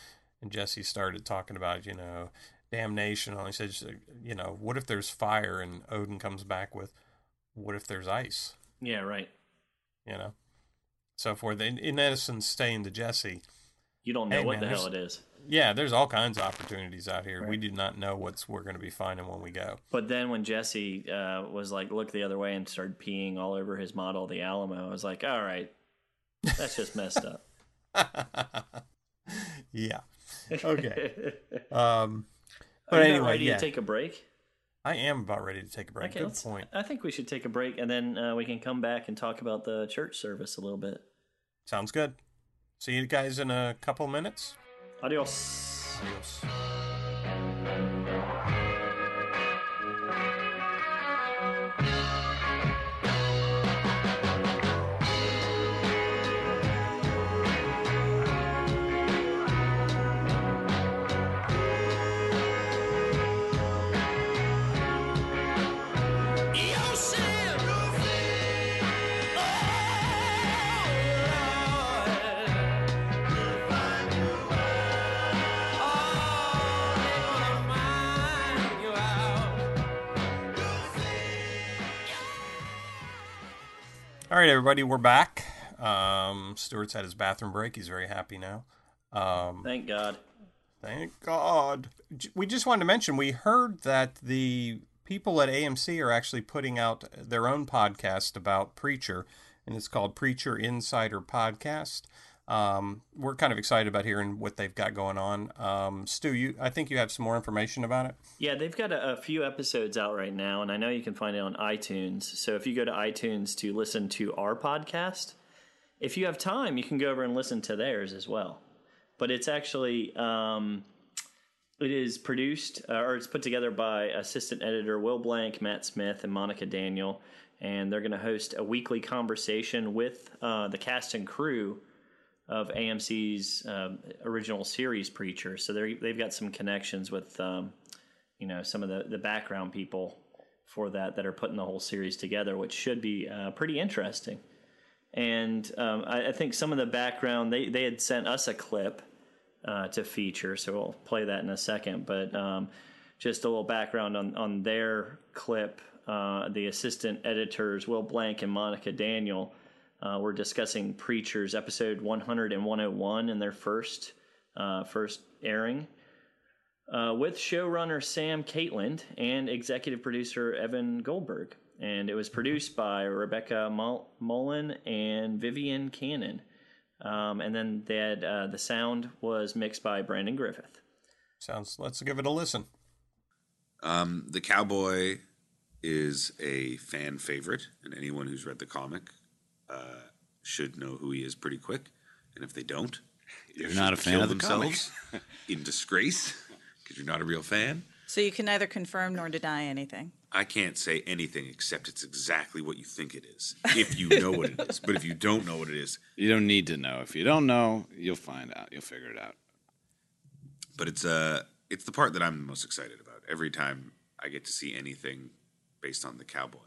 and Jesse started talking about, you know, damnation. And he said, you know, what if there's fire? And Odin comes back with, what if there's ice? Yeah, right. You know, so forth. In, in essence, staying to Jesse. You don't know Hey, what man, the hell it is. Yeah, there's all kinds of opportunities out here. We do not know what's we're going to be finding when we go. But then when Jesse uh, was like, look the other way and started peeing all over his model, the Alamo, I was like, all right, that's just messed up. yeah. Okay. Um, Are but you anyway, ready yeah, to take a break? I am about ready to take a break. Okay, Good point. I think we should take a break and then uh, we can come back and talk about the church service a little bit. Sounds good. See you guys in a couple minutes. Adios. Adios. Right, everybody, we're back. Um, Stuart's had his bathroom break. He's very happy now. Um, Thank God. Thank God. We just wanted to mention we heard that the people at AMC are actually putting out their own podcast about Preacher, and it's called Preacher Insider Podcast. Um, we're kind of excited about hearing what they've got going on. Um, Stu, you, I think you have some more information about it. Yeah, they've got a, a few episodes out right now, and I know you can find it on iTunes. So if you go to iTunes to listen to our podcast, if you have time, you can go over and listen to theirs as well. But it's actually um, it is produced uh, or it's put together by assistant editor Will Blank, Matt Smith, and Monica Daniel, and they're going to host a weekly conversation with uh, the cast and crew of AMC's um, original series Preacher. So they they've got some connections with um, you know some of the the background people for that that are putting the whole series together, which should be uh, pretty interesting. And um, I, I think some of the background they they had sent us a clip uh, to feature, so we'll play that in a second. But um, just a little background on on their clip. Uh, the assistant editors Will Blank and Monica Daniel uh, were discussing Preachers episode 100 and 101 in their first uh, first airing uh, with showrunner Sam Catlin and executive producer Evan Goldberg. and it was produced by Rebecca Mul- Mullen and Vivian Cannon. Um, and then they had uh, the sound was mixed by Brandon Griffith. Sounds. Let's give it a listen. Um, the cowboy is a fan favorite, and anyone who's read the comic uh, should know who he is pretty quick. And if they don't, they You're not a fan kill of the themselves in disgrace because you're not a real fan. So you can neither confirm nor deny anything. I can't say anything except it's exactly what you think it is, if you know what it is. But if you don't know what it is, You don't need to know. If you don't know, you'll find out. You'll figure it out. but it's uh it's the part that I'm the most excited about. Every time I get to see anything based on the cowboy,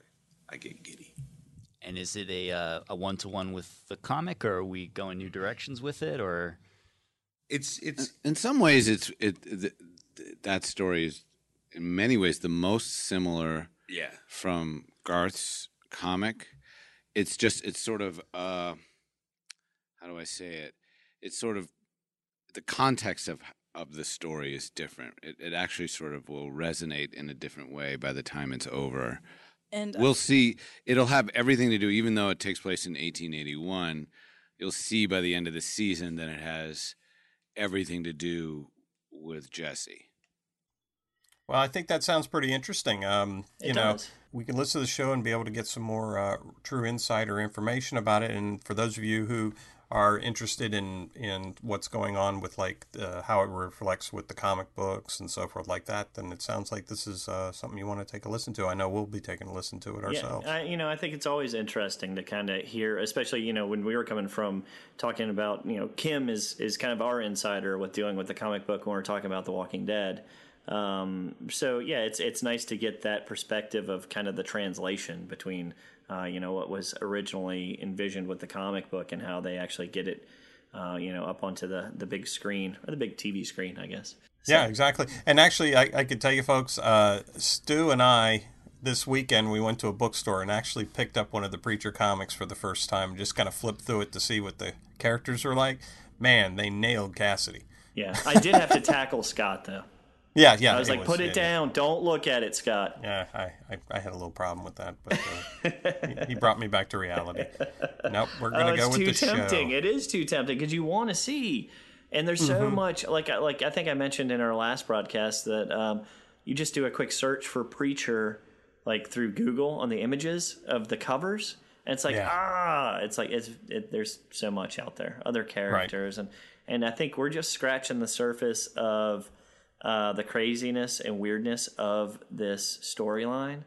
I get giddy. And is it a uh, a one to one with the comic, or are we going new directions with it, or It's it's In some ways, it's it th- th- that story is in many ways the most similar yeah. from Garth's comic. It's just it's sort of uh how do I say it? It's sort of the context of of the story is different. It it actually sort of will resonate in a different way by the time it's over. And We'll see. It'll have everything to do, even though it takes place in 1881. You'll see by the end of the season that it has everything to do with Jesse. Well, I think that sounds pretty interesting. Um, It you know, does. we can listen to the show and be able to get some more uh, true insight or information about it. And for those of you who are interested in in what's going on with like uh, how it reflects with the comic books and so forth like that, then it sounds like this is uh, something you want to take a listen to. I know we'll be taking a listen to it ourselves. Yeah, I, you know, I think it's always interesting to kind of hear, especially you know when we were coming from talking about you know Kim is is kind of our insider with dealing with the comic book when we're talking about The Walking Dead. Um, so yeah, it's it's nice to get that perspective of kind of the translation between uh, you know what was originally envisioned with the comic book and how they actually get it uh, you know up onto the the big screen or the big TV screen, I guess. Yeah, exactly. And actually, I, I could tell you folks, uh, Stu and I, this weekend, we went to a bookstore and actually picked up one of the Preacher comics for the first time. Just kind of flipped through it to see what the characters were like. Man, they nailed Cassidy. Yeah, I did have to tackle Scott though. Yeah, yeah. I was like, put it yeah, down, don't look at it, Scott. Yeah, I, I, I had a little problem with that, but uh, he, he brought me back to reality. Nope, we're Oh, gonna it's go with the tempting. show. It is too tempting It is too tempting because you want to see, and there's so Mm-hmm. much. Like I- like I think I mentioned in our last broadcast that um, you just do a quick search for preacher, like through Google on the images of the covers, and it's like Yeah. ah, it's like it's it, there's so much out there, other characters, and and I think we're just scratching the surface of uh, the craziness and weirdness of this storyline,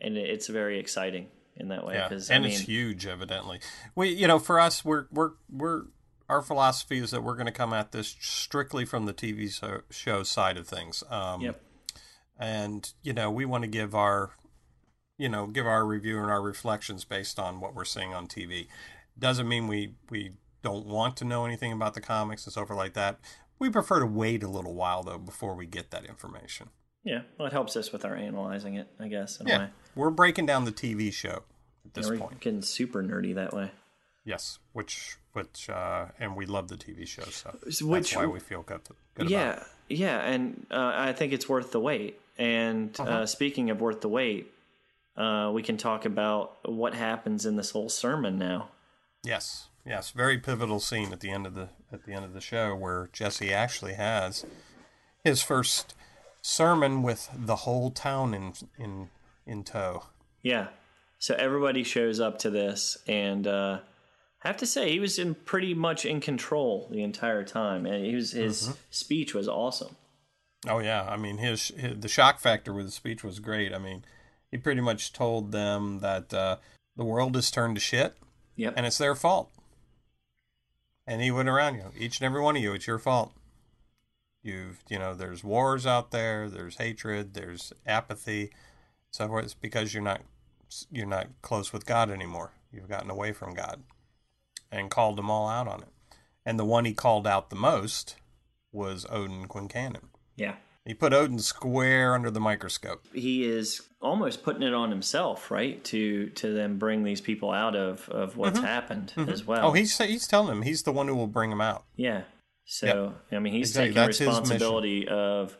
and it's very exciting in that way. Yeah, and I it's huge, evidently. We, you know, for us, we're we're we're our philosophy is that we're going to come at this strictly from the TV so, show side of things. Um, Yep. And you know, we want to give our, you know, give our review and our reflections based on what we're seeing on TV. Doesn't mean we we don't want to know anything about the comics and so forth like that. We prefer to wait a little while though before we get that information. Yeah, well, it helps us with our analyzing it, I guess. In a Yeah, way. we're breaking down the TV show at this Yeah, we're point. getting super nerdy that way. Yes, which which uh, and we love the TV show, so Which- that's why we feel good. good yeah, about it. yeah, and uh, I think it's worth the wait. And Uh-huh. uh, speaking of worth the wait, uh, we can talk about what happens in this whole sermon now. Yes, yes, very pivotal scene at the end of the at the end of the show where Jesse actually has his first sermon with the whole town in in in tow. Yeah, so everybody shows up to this, and uh, I have to say he was in pretty much in control the entire time, and he was his Mm-hmm. speech was awesome. Oh yeah, I mean his, his the shock factor with the speech was great. I mean, he pretty much told them that uh, the world has turned to shit, Yep. and it's their fault. Went around, you each and every one of you, it's your fault. You've, you know, there's wars out there, there's hatred, there's apathy, so forth. It's because you're not, you're not close with God anymore. You've gotten away from God, and called them all out on it. And the one he called out the most was Odin Quincannon. yeah. He put Odin square under the microscope. he is almost putting it on himself, right? To to then bring these people out of of what's happened as well. Oh, he's he's telling him he's the one who will bring them out. yeah. So I mean, he's Exactly. taking That's responsibility of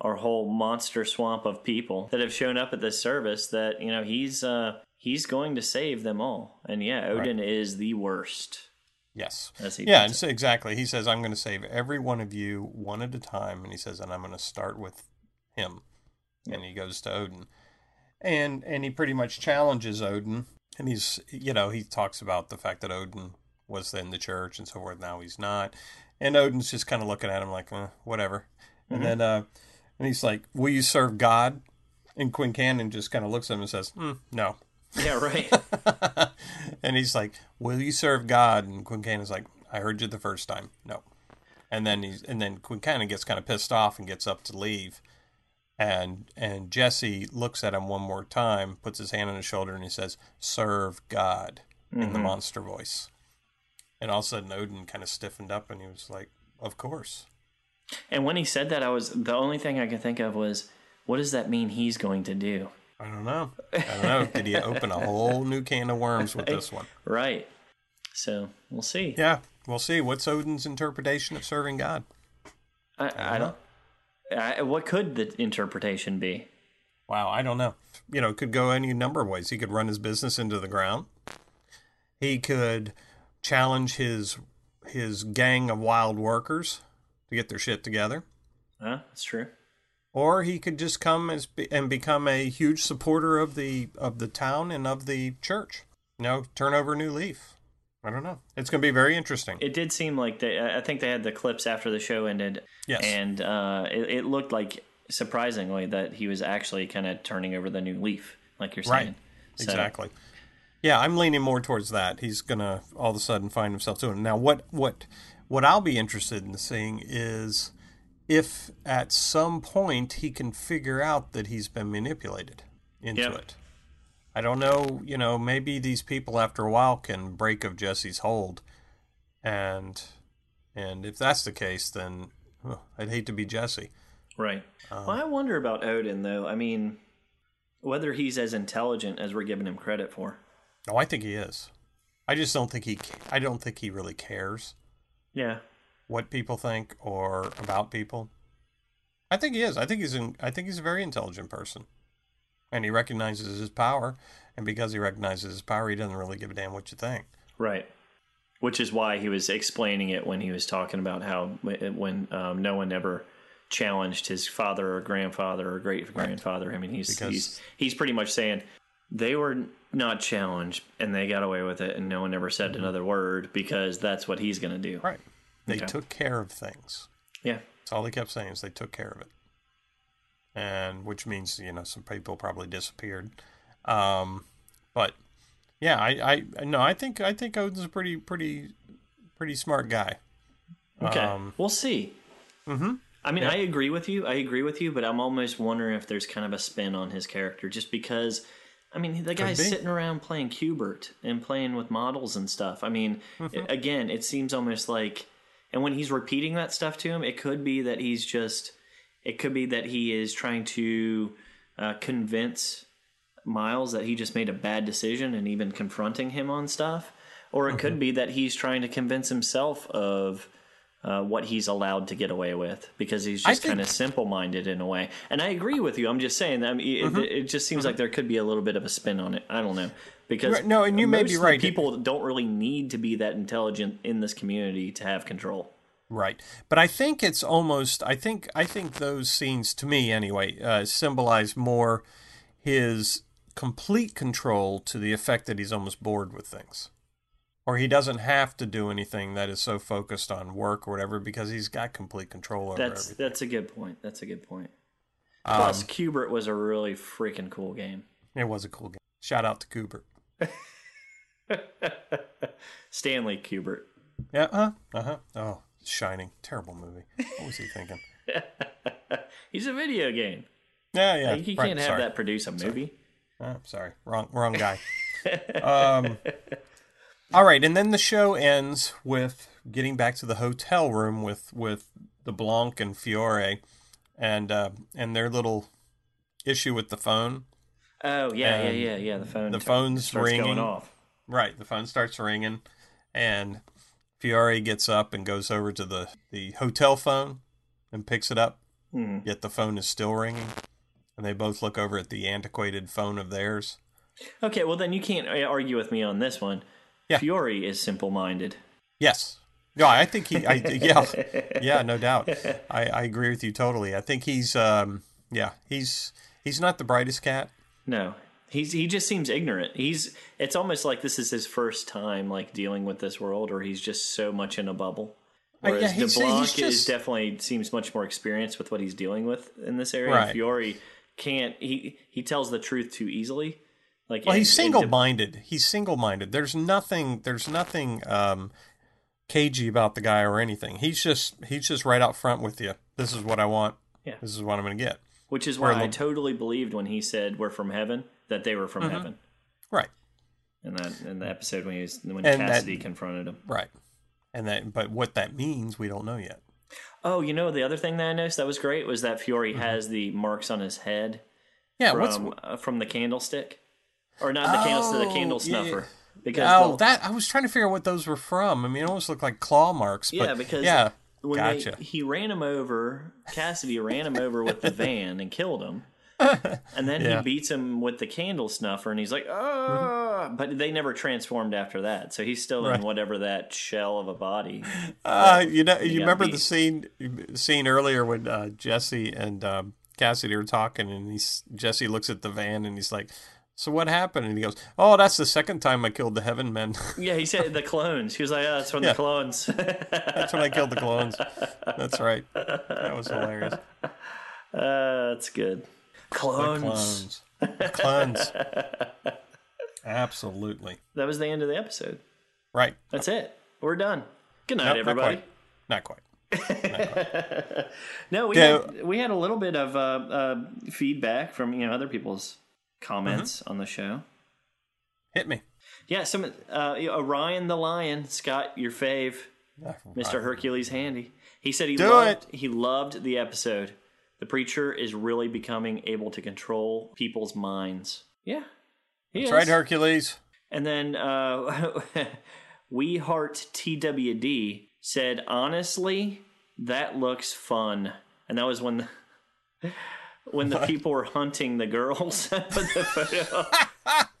our whole monster swamp of people that have shown up at this service that you know he's uh he's going to save them all and yeah odin is the worst Yes. Yeah, and so exactly. He says, I'm going to save every one of you one at a time. And he says, and I'm going to start with him. And he goes to Odin. And and he pretty much challenges Odin. And he's, you know, he talks about the fact that Odin was in the church and so forth. Now he's not. And Odin's just kind of looking at him like, eh, whatever. And then, uh, and he's like, will you serve God? And Quincannon just kind of looks at him and says, mm, no. yeah right and he's like, "Will you serve God?" And Quincannon's like, "I heard you the first time. No." And then he's and then Quincannon gets kind of pissed off and gets up to leave, and and Jesse looks at him one more time, puts his hand on his shoulder, and he says, "Serve God," in the mm-hmm. monster voice. And all of a sudden, Odin kind of stiffened up, and he was like, "Of course." and when he said that i was the only thing i could think of was what does that mean he's going to do I don't know. I don't know. Did he open a whole new can of worms with this one? right so we'll see Yeah, we'll see. What's Odin's interpretation of serving God? I, I don't. I, what could the interpretation be? Wow, I don't know. You know, it could go any number of ways. He could run his business into the ground. He could challenge his his gang of wild workers to get their shit together, Huh? That's true. Or he could just come as and become a huge supporter of the of the town and of the church. You know, turn over a new leaf. I don't know. It's going to be very interesting. It did seem like they. I think they had the clips after the show ended. Yes. And uh, it, it looked like surprisingly that he was actually kind of turning over the new leaf, like you're saying. Right. So- Exactly. Yeah, I'm leaning more towards that. He's gonna all of a sudden find himself doing it. Now, what what what I'll be interested in seeing is if at some point he can figure out that he's been manipulated into Yep. it. I don't know. You know, maybe these people after a while can break of Jesse's hold, and and if that's the case, then huh, I'd hate to be Jesse. Right. Um, well, I wonder about Odin though. I mean, whether he's as intelligent as we're giving him credit for. No, I think he is. I just don't think he. ca- I don't think he really cares. Yeah. What people think or about people. I think he is. I think he's in, I think he's a very intelligent person. And he recognizes his power, and because he recognizes his power, he doesn't really give a damn what you think. Right. Which is why he was explaining it when he was talking about how when um, no one ever challenged his father or grandfather or great grandfather. I mean, he's Because- he's he's pretty much saying they were not challenged and they got away with it, and no one ever said another word because that's what he's going to do. Mm-hmm. Right. They Okay. took care of things. Yeah. That's all they kept saying is they took care of it. And which means, you know, some people probably disappeared. Um, but yeah, I, I no, I think I think Odin's a pretty pretty pretty smart guy. Okay. Um, we'll see. Mm-hmm. I mean, Yeah. I agree with you. I agree with you, but I'm almost wondering if there's kind of a spin on his character just because. I mean, the guy's sitting around playing Q*bert and playing with models and stuff. I mean, Mm-hmm. again, it seems almost like, and when he's repeating that stuff to him, it could be that he's just, it could be that he is trying to uh, convince Miles that he just made a bad decision and even confronting him on stuff. Or it Mm-hmm. could be that he's trying to convince himself of uh, what he's allowed to get away with because he's just kind of simple minded in a way. And I agree with you. I'm just saying that I mean, Mm-hmm. it, it just seems like there could be a little bit of a spin on it. I don't know because Right, no, and you may be right. People don't really need to be that intelligent in this community to have control. Right. But I think it's almost I think I think those scenes to me anyway uh, symbolize more his complete control to the effect that he's almost bored with things. Or he doesn't have to do anything that is so focused on work or whatever because he's got complete control over That's everything. that's a good point. That's a good point. Um, Plus, Q*bert was a really freaking cool game. It was a cool game. Shout out to Cooper. Stanley Kubrick. Yeah, uh, uh-huh. Oh, Shining. Terrible movie. What was he thinking? He's a video game. Yeah, yeah. Like, he right, can't have sorry. that produce a movie. Oh, sorry, wrong, wrong guy. um, all right, and then the show ends with getting back to the hotel room with with DeBlanc and Fiore, and uh, and their little issue with the phone. Oh yeah, yeah, yeah, yeah. The phone. the t- phone's starts ringing. going off. Right, the phone starts ringing, and Fiore gets up and goes over to the the hotel phone and picks it up Mhm. yet the phone is still ringing, and they both look over at the antiquated phone of theirs. Okay, well then you can't uh, argue with me on this one. Yeah. Fiore is simple-minded. Yes. Yeah, I think he. I, yeah, yeah, no doubt. I, I agree with you totally. I think he's. Um, yeah, he's he's not the brightest cat. No, he's he just seems ignorant. He's it's almost like this is his first time like dealing with this world, or he's just so much in a bubble. Uh, yeah, Whereas he's- DeBlanc he's is definitely seems much more experienced with what he's dealing with in this area. Right. Fiore can't he he tells the truth too easily. Like Well, and- he's single minded. He's single minded. There's nothing. There's nothing um, cagey about the guy or anything. He's just he's just right out front with you. This is what I want. Yeah. This is what I'm going to get. Which is Where why I totally believed when he said we're from heaven that they were from Mhm. heaven. Right. In that in the episode when he was when And that- Cassidy confronted him. Right. And that, but what that means, we don't know yet. Oh, you know the other thing that I noticed that was great was that Fiore has the marks on his head. Mm-hmm. Yeah, from, what's- uh, from the candlestick, or not the candlestick, the candle Oh, yeah. snuffer. Because oh, the- that I was trying to figure out what those were from. I mean, it almost looked like claw marks. But yeah, because yeah, when gotcha. they, he ran him over, Cassidy ran him over with the van and killed him. And then Yeah. he beats him with the candle snuffer, and he's like, "Ah!" But they never transformed after that, so he's still Right. in whatever that shell of a body. Uh, you know, you remember beat. the scene scene earlier when uh, Jesse and um, Cassidy are talking, and he's Jesse looks at the van and he's like, "So what happened?" And he goes, "Oh, that's the second time I killed the Heaven Men. Yeah, he said the clones. He was like, "Oh, that's from Yeah. the clones." that's when I killed the clones." That's right. That was hilarious. Uh, that's good. The Clones. clones. The clones. Absolutely. That was the end of the episode. Right. That's it. We're done. Good night, Nope, not everybody. quite. Not quite. No, we Yeah. had, we had a little bit of uh, uh, feedback from you know other people's comments Mm-hmm. on the show. Hit me. Yeah, some uh, Orion the Lion, Scott, your fave, Mister Hercules Handy. He said he Do loved he loved the episode. The preacher is really becoming able to control people's minds. Yeah, he That's is. right, Hercules. And then uh, We Heart TWD said, honestly, that looks fun. And that was when the, when the people were hunting the girls. The photo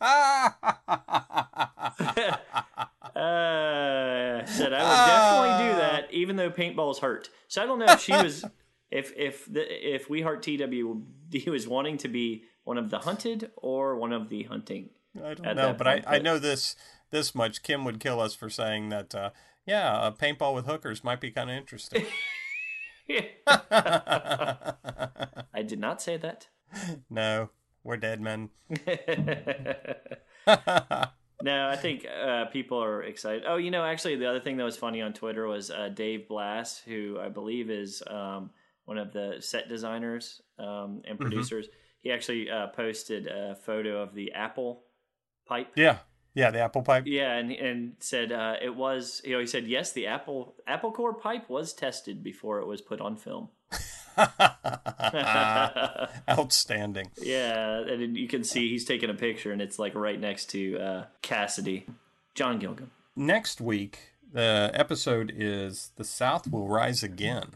uh, said I would definitely do that, even though paintballs hurt. So I don't know if she was, if if the if We Heart TWD was wanting to be one of the hunted or one of the hunting. I don't know, but I, I know this this much. Kim would kill us for saying that. Uh, yeah, a paintball with hookers might be kind of interesting. I did not say that. no, we're dead men. no, I think uh, people are excited. Oh, you know, actually, the other thing that was funny on Twitter was uh, Dave Blass, who I believe is um, one of the set designers um, and Mhm. producers. He actually uh, posted a photo of the Apple pipe. Yeah, yeah, the apple pipe. Yeah, and and said uh, it was. You know, he said yes, the Apple Apple Core pipe was tested before it was put on film. Outstanding. Yeah, and you can see he's taking a picture, and it's like right next to uh, Cassidy, John Gilgun. Next week, the episode is "The South Will Rise Again."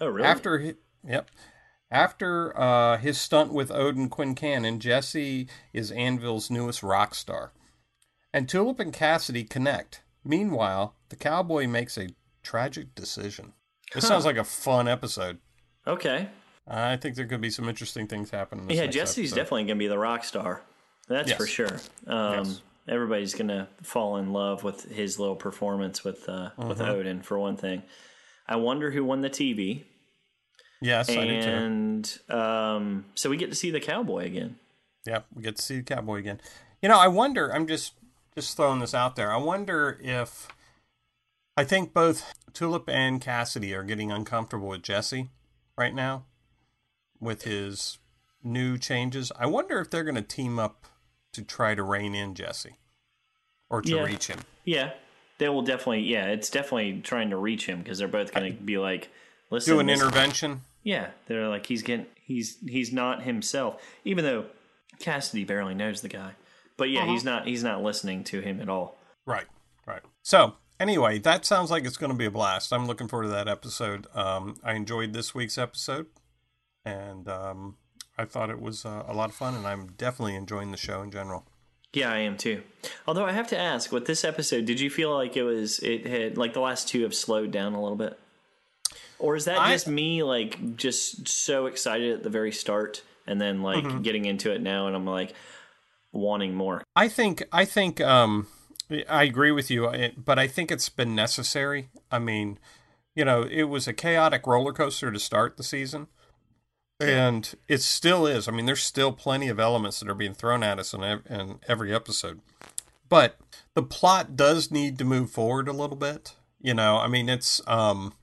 Oh, really? After hi- yep, after uh, his stunt with Odin Quincannon, Jesse is Annville's newest rock star, and Tulip and Cassidy connect. Meanwhile, the cowboy makes a tragic decision. This Huh. sounds like a fun episode. Okay. I think there could be some interesting things happening. this Yeah, Jesse's episode. definitely going to be the rock star. That's for sure. Um, Yes. Everybody's going to fall in love with his little performance with uh, with Mhm. Odin, for one thing. I wonder who won the TV. Yes, I do too. and um, so we get to see the cowboy again. Yeah, we get to see the cowboy again. You know, I wonder. I'm just just throwing this out there. I wonder if I think both Tulip and Cassidy are getting uncomfortable with Jesse right now with his new changes. I wonder if they're going to team up to try to rein in Jesse or to Yeah. reach him. Yeah, they will definitely. Yeah, it's definitely trying to reach him because they're both going to be like, listen, Do an this- intervention. Yeah, they're like he's getting he's he's not himself, even though Cassidy barely knows the guy. But yeah, Uh-huh. he's not he's not listening to him at all. Right, right. So anyway, that sounds like it's going to be a blast. I'm looking forward to that episode. Um, I enjoyed this week's episode, and um, I thought it was uh, a lot of fun, and I'm definitely enjoying the show in general. Yeah, I am too. Although I have to ask, with this episode, did you feel like it was it had like the last two have slowed down a little bit, or is that I- just me like just so excited at the very start and then like Mm-hmm. getting into it now and I'm like wanting more? I think I think um, I agree with you, but I think it's been necessary. I mean, you know, it was a chaotic roller coaster to start the season, and it still is. I mean, there's still plenty of elements that are being thrown at us in, in every episode, but the plot does need to move forward a little bit. You know, I mean, it's um,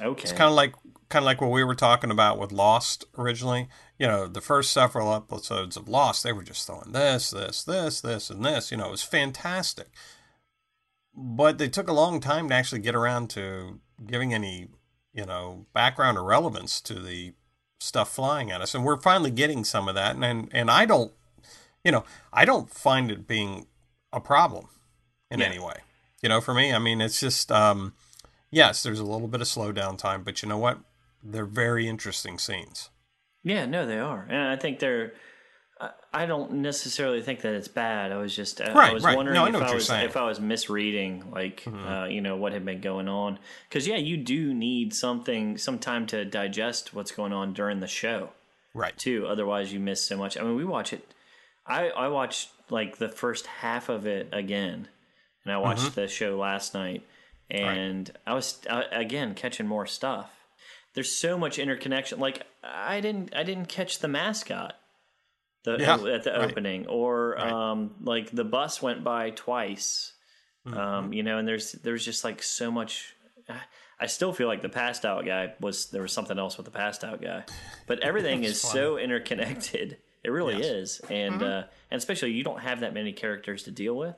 Okay, it's kind of like kind of like what we were talking about with Lost originally. You know, the first several episodes of Lost, they were just throwing this, this, this, this, and this. You know, it was fantastic. But they took a long time to actually get around to giving any, you know, background or relevance to the stuff flying at us. And we're finally getting some of that. And and, and I don't, you know, I don't find it being a problem in Yeah. any way. You know, for me, I mean, it's just, um, yes, there's a little bit of slowdown time, but you know what? They're very interesting scenes. Yeah, no, they are, and I think they're. I- don't necessarily think that it's bad. I was just I, I was right. wondering No, I if I was. Mm-hmm. if I was misreading like uh, you know what had been going on because yeah, you do need something some time to digest what's going on during the show Right. too. Otherwise, you miss so much. I mean, we watch it. I I watched like the first half of it again, and I watched Mm-hmm. the show last night, and I was uh, again catching more stuff. There's so much interconnection. Like I didn't I didn't catch the mascot the Yeah, at the right. opening, or Right. um like the bus went by twice. Mm-hmm. Um, you know, and there's there's just like so much. I still feel like the passed out guy was there was something else with the passed out guy, but everything is so interconnected. It really Yes. is, and Mm-hmm. uh, and especially you don't have that many characters to deal with.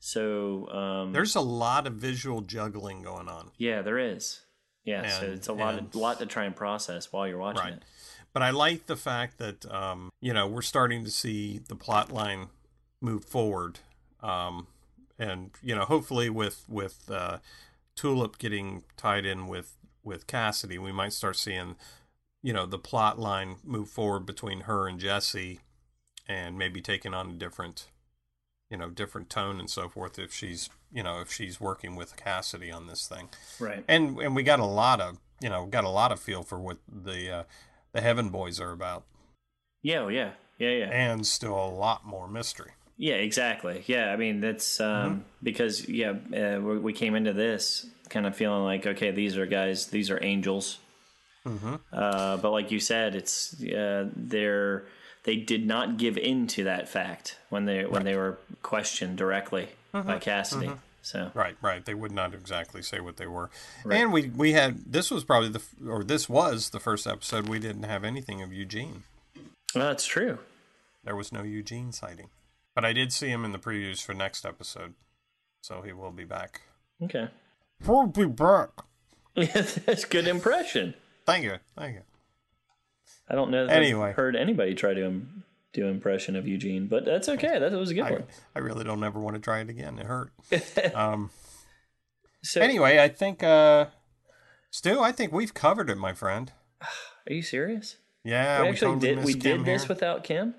So um, Mm-hmm. There's a lot of visual juggling going on. yeah, there is. Yeah, so it's a lot and- of lot to try and process while you're watching Right. it. But I like the fact that um, you know we're starting to see the plot line move forward, um, and you know hopefully with with uh, Tulip getting tied in with with Cassidy, we might start seeing you know the plot line move forward between her and Jesse, and maybe taking on a different you know different tone and so forth if she's you know if she's working with Cassidy on this thing Right. and and we got a lot of you know got a lot of feel for what the uh, the Heaven Boys are about, Yeah, oh, yeah, yeah, yeah. and still a lot more mystery. Yeah, exactly. Yeah, I mean that's um, Mm-hmm. because yeah, uh, we, we came into this kind of feeling like okay, these are guys, these are angels. Mm-hmm. Uh, but like you said, it's uh, they're they did not give in to that fact when they when they were questioned directly by mm-hmm. Cassidy. Mm-hmm. So Right, right. They would not exactly say what they were, and we we had this was probably the or this was the first episode we didn't have anything of Eugene. well, that's true. There was no Eugene sighting, but I did see him in the previews for next episode, so he will be back. Okay, He'll be back. that's good impression. Thank you, thank you. I don't know. Anyway. I've heard anybody try to um, do impression of Eugene, but that's okay. That was a good I, one. I really don't ever want to try it again. It hurt. um. So Anyway, I think, uh, Stu, I think we've covered it, my friend. are you serious? Yeah, we we, actually did. We Kim did this here. without Kim.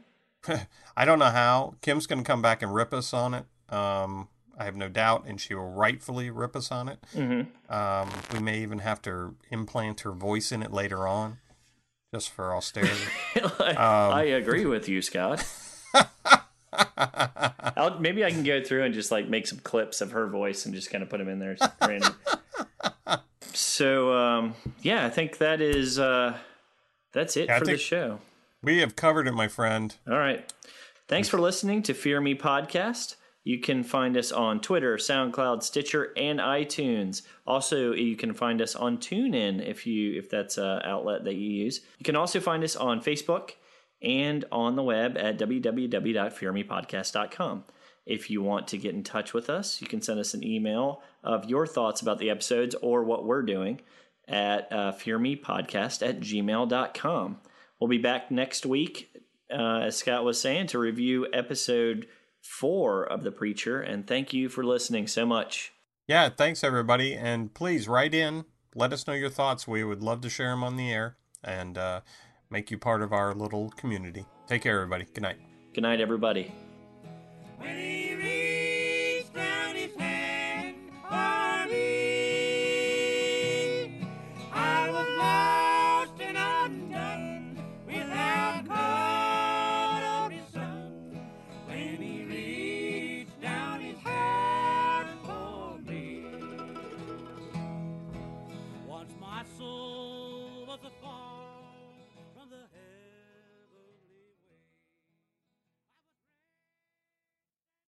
I don't know how. Kim's going to come back and rip us on it. Um, I have no doubt, and she will rightfully rip us on it. Mm-hmm. Um, we may even have to implant her voice in it later on, just for austerity. I, Um, I agree with you, Scott. I'll, maybe I can go through and just like make some clips of her voice and just kind of put them in there. so um, yeah, I think that is uh, that's it I for the show. we have covered it, my friend. All right. Thanks for listening to Fear Me Podcast. You can find us on Twitter, SoundCloud, Stitcher, and iTunes. Also, you can find us on TuneIn if you if that's an outlet that you use. You can also find us on Facebook and on the web at www.fearmepodcast.com. If you want to get in touch with us, you can send us an email of your thoughts about the episodes or what we're doing at uh, fearmepodcast at gmail.com. We'll be back next week, uh, as Scott was saying, to review episode four of The Preacher. And thank you for listening so much. Yeah, thanks everybody, and please write in. Let us know your thoughts. We would love to share them on the air and uh, make you part of our little community. Take care, everybody. Good night. Good night, everybody. When he